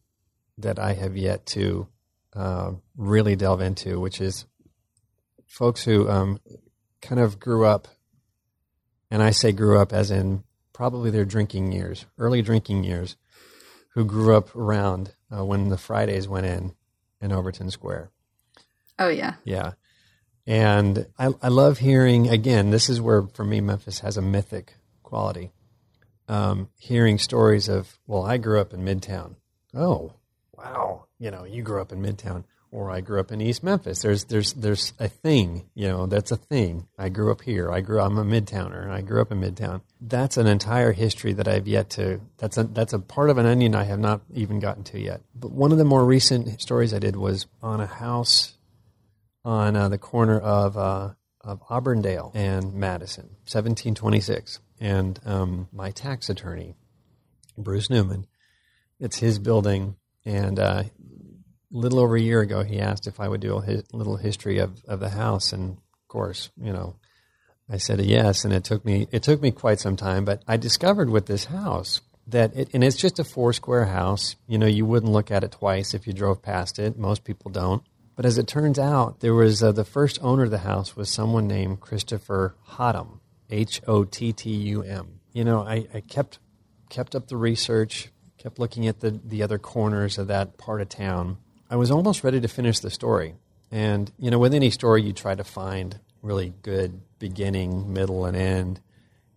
that I have yet to uh, really delve into, which is folks who um, kind of grew up, and I say grew up as in probably their drinking years, early drinking years, who grew up around uh, when the Fridays went in in Overton Square. Oh yeah. Yeah. And I, I love hearing, again, this is where for me Memphis has a mythic quality. Um, hearing stories of, well, I grew up in Midtown. Oh, wow. You know, you grew up in Midtown. Or I grew up in East Memphis. There's there's there's a thing, you know, that's a thing. I grew up here. I grew I'm a midtowner. I grew up in Midtown. That's an entire history that I've yet to that's a that's a part of an onion I have not even gotten to yet. But one of the more recent stories I did was on a house on uh, the corner of uh, of Auburndale and Madison, 1726. And um, my tax attorney, Bruce Newman, it's his building. And uh, little over a year ago, he asked if I would do a little history of, of the house. And of course, you know, I said yes. And it took me it took me quite some time. But I discovered with this house that it, and it's just a four square house. You know, you wouldn't look at it twice if you drove past it. Most people don't. But as it turns out, there was uh, the first owner of the house was someone named Christopher Hottum, H O T T U M. You know, I, I kept kept up the research, kept looking at the the other corners of that part of town. I was almost ready to finish the story, and you know, with any story, you try to find really good beginning, middle, and end.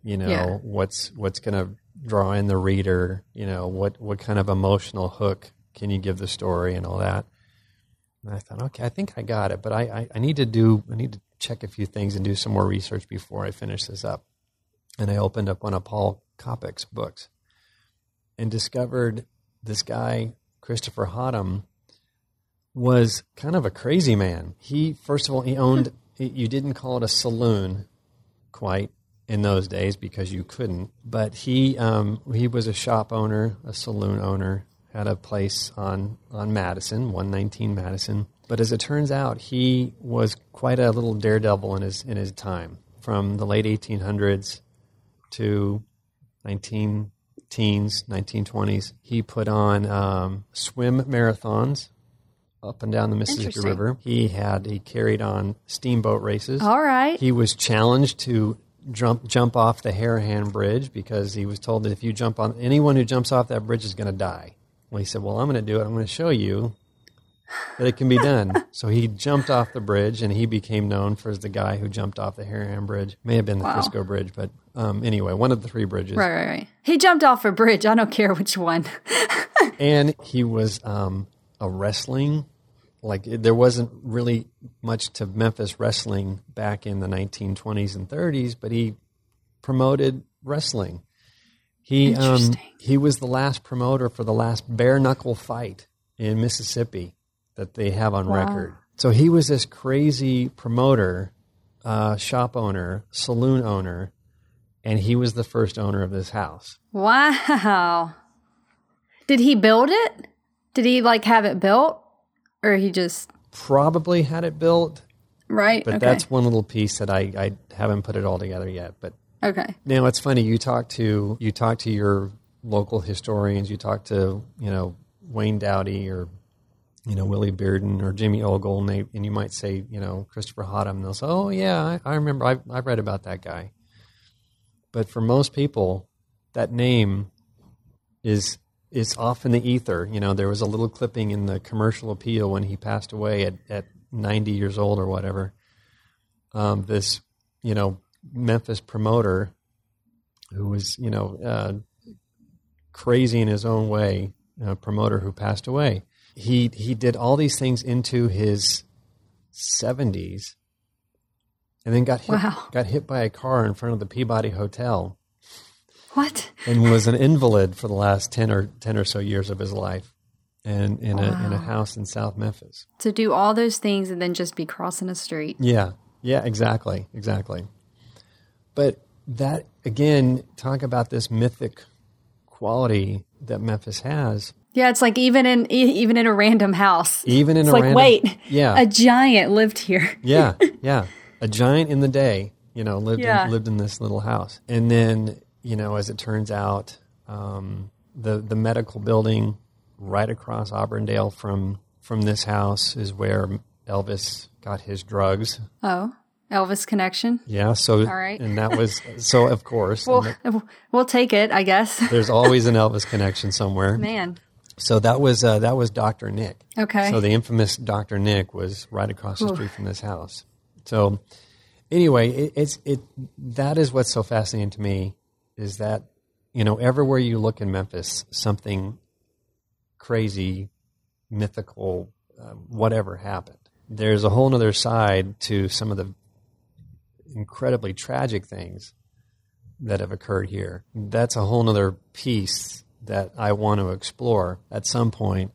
You know, Yeah. what's what's going to draw in the reader. You know, what what kind of emotional hook can you give the story and all that. And I thought, okay, I think I got it, but I, I, I need to do, I need to check a few things and do some more research before I finish this up. And I opened up one of Paul Coppock's books and discovered this guy, Christopher Hottum, was kind of a crazy man. He, first of all, he owned, (laughs) you didn't call it a saloon quite in those days because you couldn't, but he, um, he was a shop owner, a saloon owner, had a place on, on Madison, 119 Madison. But as it turns out, he was quite a little daredevil in his, in his time. From the late 1800s to 19 teens, 1920s, he put on um, swim marathons up and down the Mississippi River. He had he carried on steamboat races. All right. He was challenged to jump jump off the Harahan Bridge because he was told that if you jump on anyone who jumps off that bridge is going to die. Well, he said, "Well, I'm going to do it. I'm going to show you that it can be done." (laughs) so he jumped off the bridge, and he became known for as the guy who jumped off the Harahan Bridge. May have been the Wow. Frisco Bridge, but um, anyway, one of the three bridges. Right, right, right. He jumped off a bridge. I don't care which one. (laughs) and he was um, a wrestling like there wasn't really much to Memphis wrestling back in the 1920s and 30s, but he promoted wrestling. He um, he was the last promoter for the last bare knuckle fight in Mississippi that they have on record. So he was this crazy promoter, uh, shop owner, saloon owner, and he was the first owner of this house. Wow. Did he build it? Did he like have it built? Or he just Probably had it built, right? But okay. that's one little piece that I, I haven't put it all together yet. But okay. now it's funny. You talk to you talk to your local historians. You talk to you know Wayne Dowdy or you know Willie Bearden or Jimmy Ogle, and, they, and you might say you know Christopher Hottum, and they'll say, "Oh yeah, I, I remember. I, I read about that guy." But for most people, that name is is off in the ether. You know, there was a little clipping in the commercial appeal when he passed away at, at 90 years old or whatever. Um, this, you know, Memphis promoter who was, you know, uh, crazy in his own way, a promoter who passed away. He he did all these things into his 70s and then got hit, Wow. got hit by a car in front of the Peabody Hotel What? and was an invalid for the last 10 or 10 or so years of his life and in a in a house in South Memphis. To do all those things and then just be crossing a street. Yeah. Yeah, exactly. Exactly. But that again, talk about this mythic quality that Memphis has. Yeah, it's like even in even in a random house. Even in it's a like random- wait, Yeah. a giant lived here. (laughs) Yeah, (laughs) yeah. A giant in the day, you know, lived Yeah. in, lived in this little house, and then you know, as it turns out, um, the the medical building right across Auburndale from from this house is where Elvis got his drugs. Oh, Elvis connection. Yeah, so All right. and that was (laughs) so of course. Well, and th- we'll take it, I guess. there's always an Elvis connection somewhere. Man. So that was uh, that was Doctor Nick. Okay. So the infamous Doctor Nick was right across the street from this house. So anyway, it, it's it that is what's so fascinating to me is that you know everywhere you look in Memphis, something crazy, mythical, uh, whatever happened. There's a whole other side to some of the incredibly tragic things that have occurred here. That's a whole other piece that I want to explore at some point.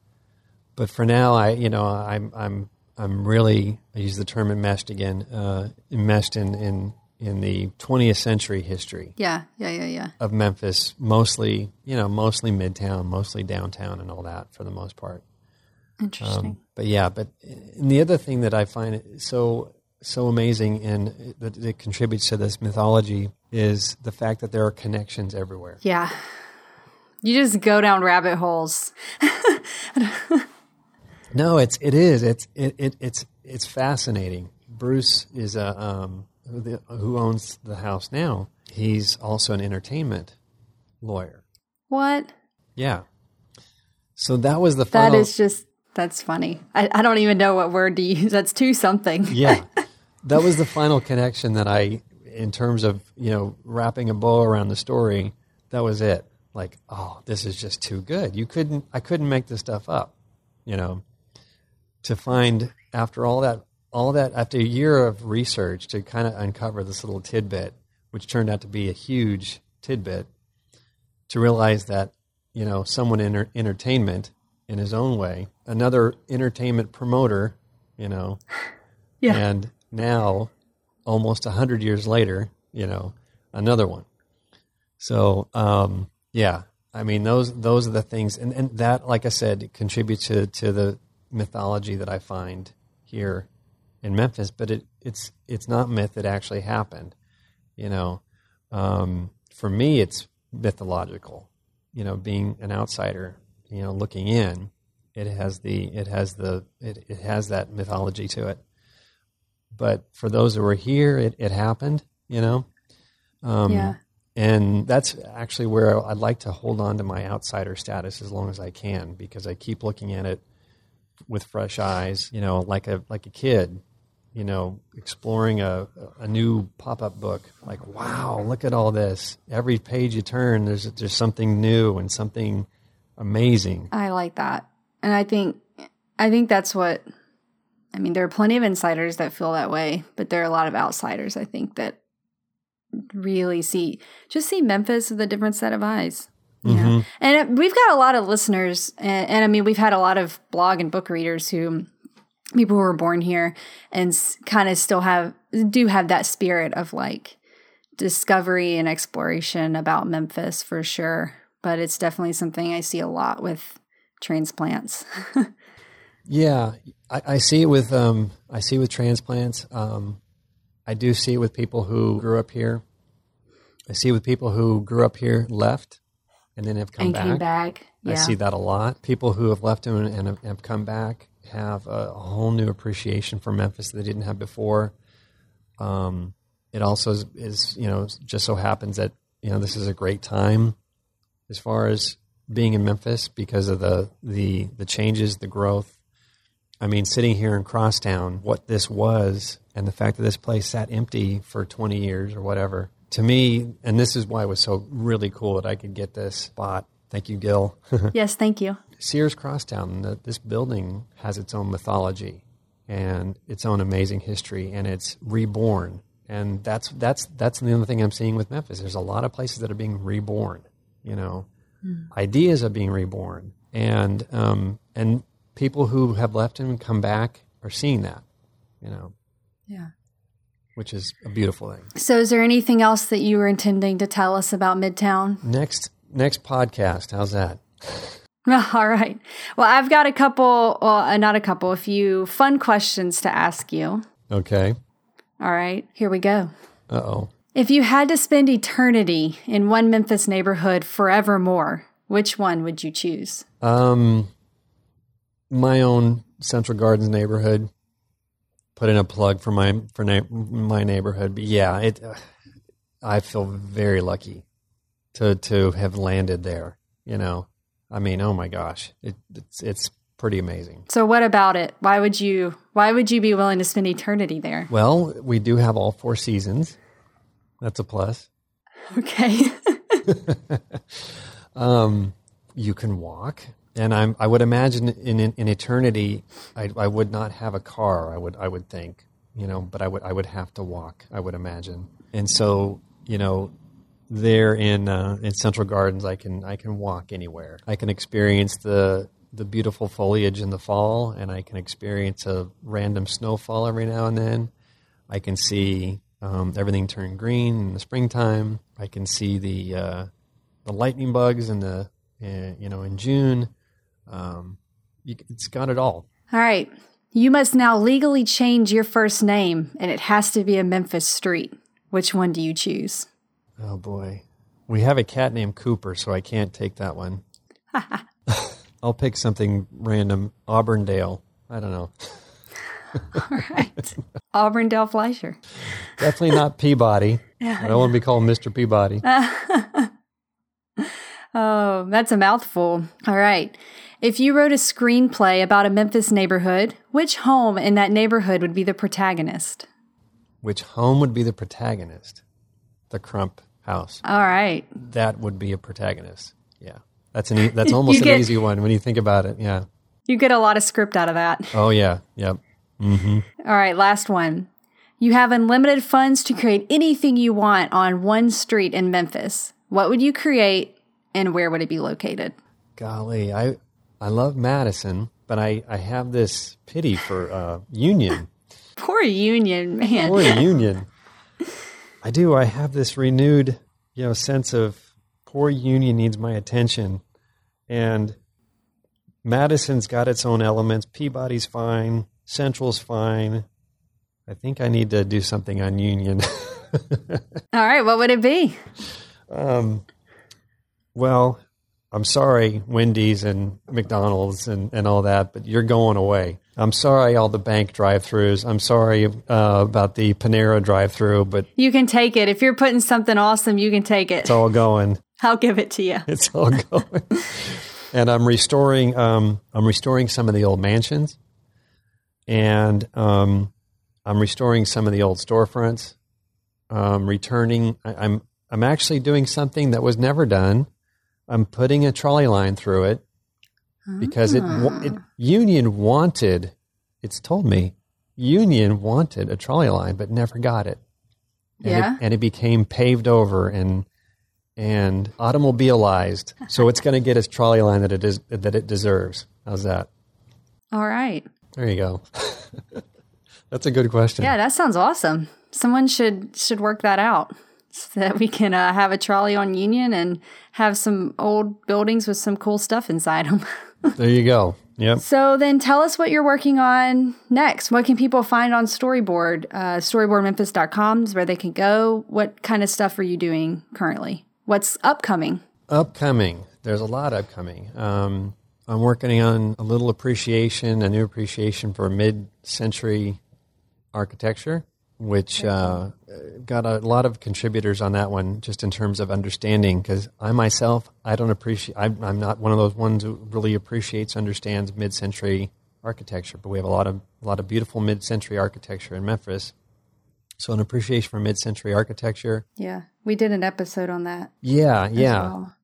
But for now, I you know I'm I'm I'm really I use the term enmeshed again, uh, enmeshed in, in in the 20th century history Yeah, yeah, yeah, yeah. of Memphis, mostly you know mostly midtown, mostly downtown, and all that for the most part. Interesting. But yeah, but and the other thing that I find so so amazing and that it contributes to this mythology is the fact that there are connections everywhere. yeah. You just go down rabbit holes. (laughs) No, it's it is it's it, it it's it's fascinating. Bruce is a um, who, the, who owns the house now. He's also an entertainment lawyer. What? Yeah. So that was the That final. is just that's funny. I, I don't even know what word to use. That's too something. yeah, (laughs) that was the final connection that I, in terms of you know wrapping a bow around the story. That was it. Like, oh, this is just too good. You couldn't. I couldn't make this stuff up. You know, to find after all that, all that after a year of research to kind of uncover this little tidbit, which turned out to be a huge tidbit, to realize that you know someone in entertainment in his own way, another entertainment promoter, you know, (laughs) Yeah. and now, almost a hundred years later, you know, another one. So, um, yeah, I mean, those those are the things, and, and that, like I said, contributes to to the mythology that I find here in Memphis. But it it's it's not myth; it actually happened. You know, um, for me, it's mythological. You know, being an outsider, you know, looking in, it has the it has the it, it has that mythology to it but for those who were here, it, it happened, you know? Um, Yeah. And that's actually where I'd like to hold on to my outsider status as long as I can because I keep looking at it with fresh eyes, you know, like a, like a kid, you know, exploring a, a new pop up book. Like, wow, look at all this. Every page you turn, there's, there's something new and something amazing. I like that. And I think I think that's what I mean, there are plenty of insiders that feel that way, but there are a lot of outsiders I think that really see just see Memphis with a different set of eyes. You know? And it- we've got a lot of listeners and, and I mean we've had a lot of blog and book readers who people who were born here and kind of still have do have that spirit of like discovery and exploration about Memphis for sure. But it's definitely something I see a lot with transplants. (laughs) Yeah, I, I see it with um, I see it with transplants. Um, I do see it with people who grew up here. I see it with people who grew up here, left, and then have come and back. came back. Yeah. I see that a lot. People who have left and, and have, come back have a, a whole new appreciation for Memphis that they didn't have before. Um, it also is, is, you know, just so happens that you know this is a great time as far as being in Memphis because of the the the changes, the growth. I mean, sitting here in Crosstown, what this was, and the fact that this place sat empty for 20 years or whatever, to me, and this is why it was so really cool that I could get this spot. Thank you, Gil. (laughs) yes, thank you. Sears Crosstown, the, this building has its own mythology and its own amazing history, and it's reborn. And that's that's that's the other thing I'm seeing with Memphis. There's a lot of places that are being reborn. You know, ideas are being reborn, and um, and people who have left and come back are seeing that. You know, Yeah. which is a beautiful thing. So, is there anything else that you were intending to tell us about Midtown? Next next podcast, how's that? (laughs) All right. Well, I've got a couple, well, uh, not a couple, a few fun questions to ask you. Okay. All right. Here we go. Uh oh. If you had to spend eternity in one Memphis neighborhood forevermore, which one would you choose? Um, my own Central Gardens neighborhood. Put in a plug for my for na- my neighborhood, but yeah, it. Uh, I feel very lucky to to have landed there. You know, I mean, oh my gosh, it, it's it's pretty amazing. So, what about it? Why would you? Why would you be willing to spend eternity there? Well, we do have all four seasons. That's a plus. Okay. (laughs) (laughs) Um, you can walk, and I'm. I would imagine in in, in eternity, I, I would not have a car. I would. I would think, you know, but I would. I would have to walk. I would imagine, and so you know, there in uh, in Central Gardens, I can I can walk anywhere. I can experience the the beautiful foliage in the fall, and I can experience a random snowfall every now and then. I can see um, everything turn green in the springtime. I can see the uh, the lightning bugs in the uh, you know in June. Um, you, it's got it all. All right. You must now legally change your first name, and it has to be a Memphis street. Which one do you choose? Oh boy, we have a cat named Cooper, so I can't take that one. (laughs) I'll pick something random. Auburndale. I don't know. All right. Auburndale Fleischer. Definitely not Peabody. (laughs) I don't want to be called Mr. Peabody. (laughs) Oh, that's a mouthful. All right. If you wrote a screenplay about a Memphis neighborhood, which home in that neighborhood would be the protagonist? Which home would be the protagonist? The Crump house. All right. That would be a protagonist. Yeah. That's an e- that's (laughs) almost You an get- easy one when you think about it. Yeah. You get a lot of script out of that. Oh yeah. Yep. Mm-hmm. All right, last one. You have unlimited funds to create anything you want on one street in Memphis. What would you create and where would it be located? Golly, I I love Madison, but I I have this pity for uh, Union. (laughs) Poor Union, man. Poor Union. I do. I have this renewed, you know, sense of poor Union needs my attention, and Madison's got its own elements. Peabody's fine. Central's fine. I think I need to do something on Union. (laughs) All right, what would it be? Um, well, I'm sorry, Wendy's and McDonald's and, and all that, but you're going away. I'm sorry, all the bank drive-throughs. I'm sorry uh, about the Panera drive-through, but You can take it. If you're putting something awesome, you can take it. it's all going. I'll give it to you. (laughs) It's all going. and I'm restoring. Um, I'm restoring some of the old mansions, and um, I'm restoring some of the old storefronts. Um, returning. I, I'm I'm actually doing something that was never done. I'm putting a trolley line through it because it, it ah. Union wanted. It's told me Union wanted a trolley line, but never got it. And Yeah. it, and it became paved over and and automobilized. So it's going to get its trolley line that it is that it deserves. How's that? All right. There you go. (laughs) That's a good question. Yeah, that sounds awesome. Someone should should work that out (laughs) so that we can uh, have a trolley on Union and have some old buildings with some cool stuff inside them. (laughs) There you go. Yep. so then tell us what you're working on next. What can people find on Storyboard? Uh, storyboardmemphis.com is where they can go. What kind of stuff are you doing currently? What's upcoming? Upcoming, there's a lot upcoming. Um, I'm working on a little appreciation, a new appreciation for mid-century architecture, which uh, got a lot of contributors on that one, just in terms of understanding. Because I myself, I don't appreciate. I'm, I'm not one of those ones who really appreciates, understands mid-century architecture, but we have a lot of a lot of beautiful mid-century architecture in Memphis. So an appreciation for mid-century architecture. Yeah, we did an episode on that. Yeah, yeah, well.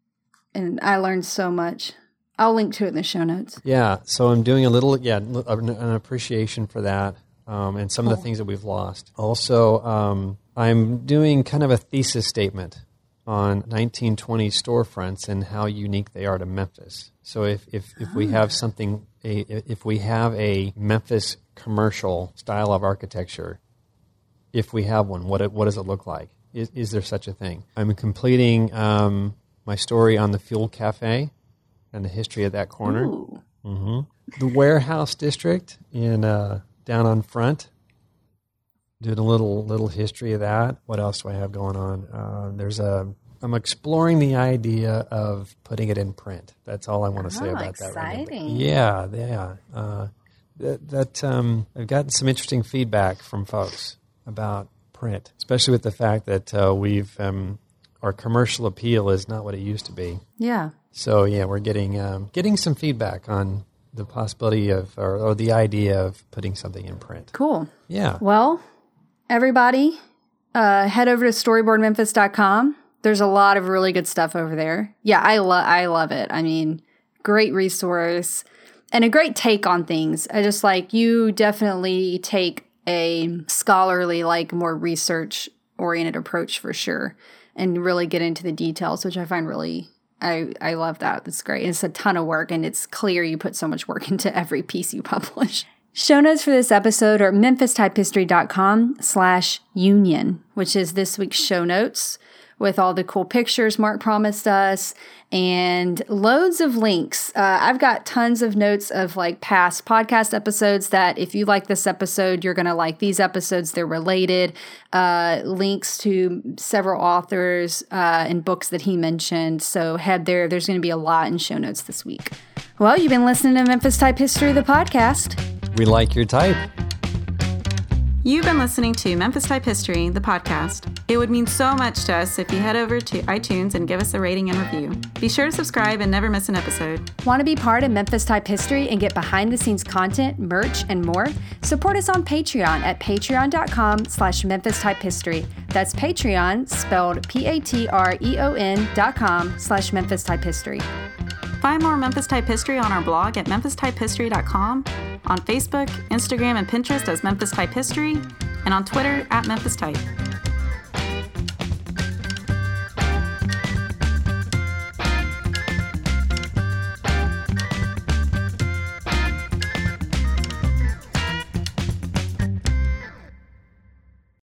and I learned so much. I'll link to it in the show notes. Yeah, so I'm doing a little, yeah, an, an appreciation for that um, and some of the things that we've lost. Also, um, I'm doing kind of a thesis statement on 1920 storefronts and how unique they are to Memphis. So if, if, if we have something, a, if we have a Memphis commercial style of architecture, if we have one, what, it, what does it look like? Is, is there such a thing? I'm completing um, my story on the Fuel Cafe and the history of that corner. Mm-hmm. The warehouse district in uh, down on front. Doing a little little history of that. What else do I have going on? Uh, there's a. I'm exploring the idea of putting it in print. That's all I want to oh, say about exciting. that. Exciting! Yeah, yeah. Uh, that, that um, I've gotten some interesting feedback from folks about print, especially with the fact that uh, we've um, our commercial appeal is not what it used to be. Yeah. So yeah, we're getting um, getting some feedback on the possibility of or, or, the idea of putting something in print. Cool. Yeah. Well, everybody, uh, head over to storyboardmemphis.com. There's a lot of really good stuff over there. Yeah, I love I love it. I mean, great resource and a great take on things. I just like you definitely take a scholarly, like more research oriented approach for sure and really get into the details, which I find really I I love that. It's great. It's a ton of work and it's clear you put so much work (laughs) into every piece you publish. Show notes for this episode are memphistypehistory.com slash union, which is this week's show notes with all the cool pictures Mark promised us and loads of links. Uh, I've got tons of notes of like past podcast episodes that if you like this episode, you're going to like these episodes. They're related. Uh, links to several authors uh, and books that he mentioned. So head there. There's going to be a lot in show notes this week. Well, you've been listening to Memphis Type History, the podcast. We like your type. You've been listening to Memphis Type History, the podcast. It would mean so much to us if you head over to iTunes and give us a rating and review. Be sure to subscribe and never miss an episode. Want to be part of Memphis Type History and get behind the scenes content, merch, and more? Support us on Patreon at patreon.com slash Memphis Type History. That's Patreon, spelled P-A-T-R-E-O-N dot com slash Memphis Type History. Find more Memphis Type History on our blog at memphistypehistory.com, on Facebook, Instagram, and Pinterest as Memphis Type History, and on Twitter at Memphis Type.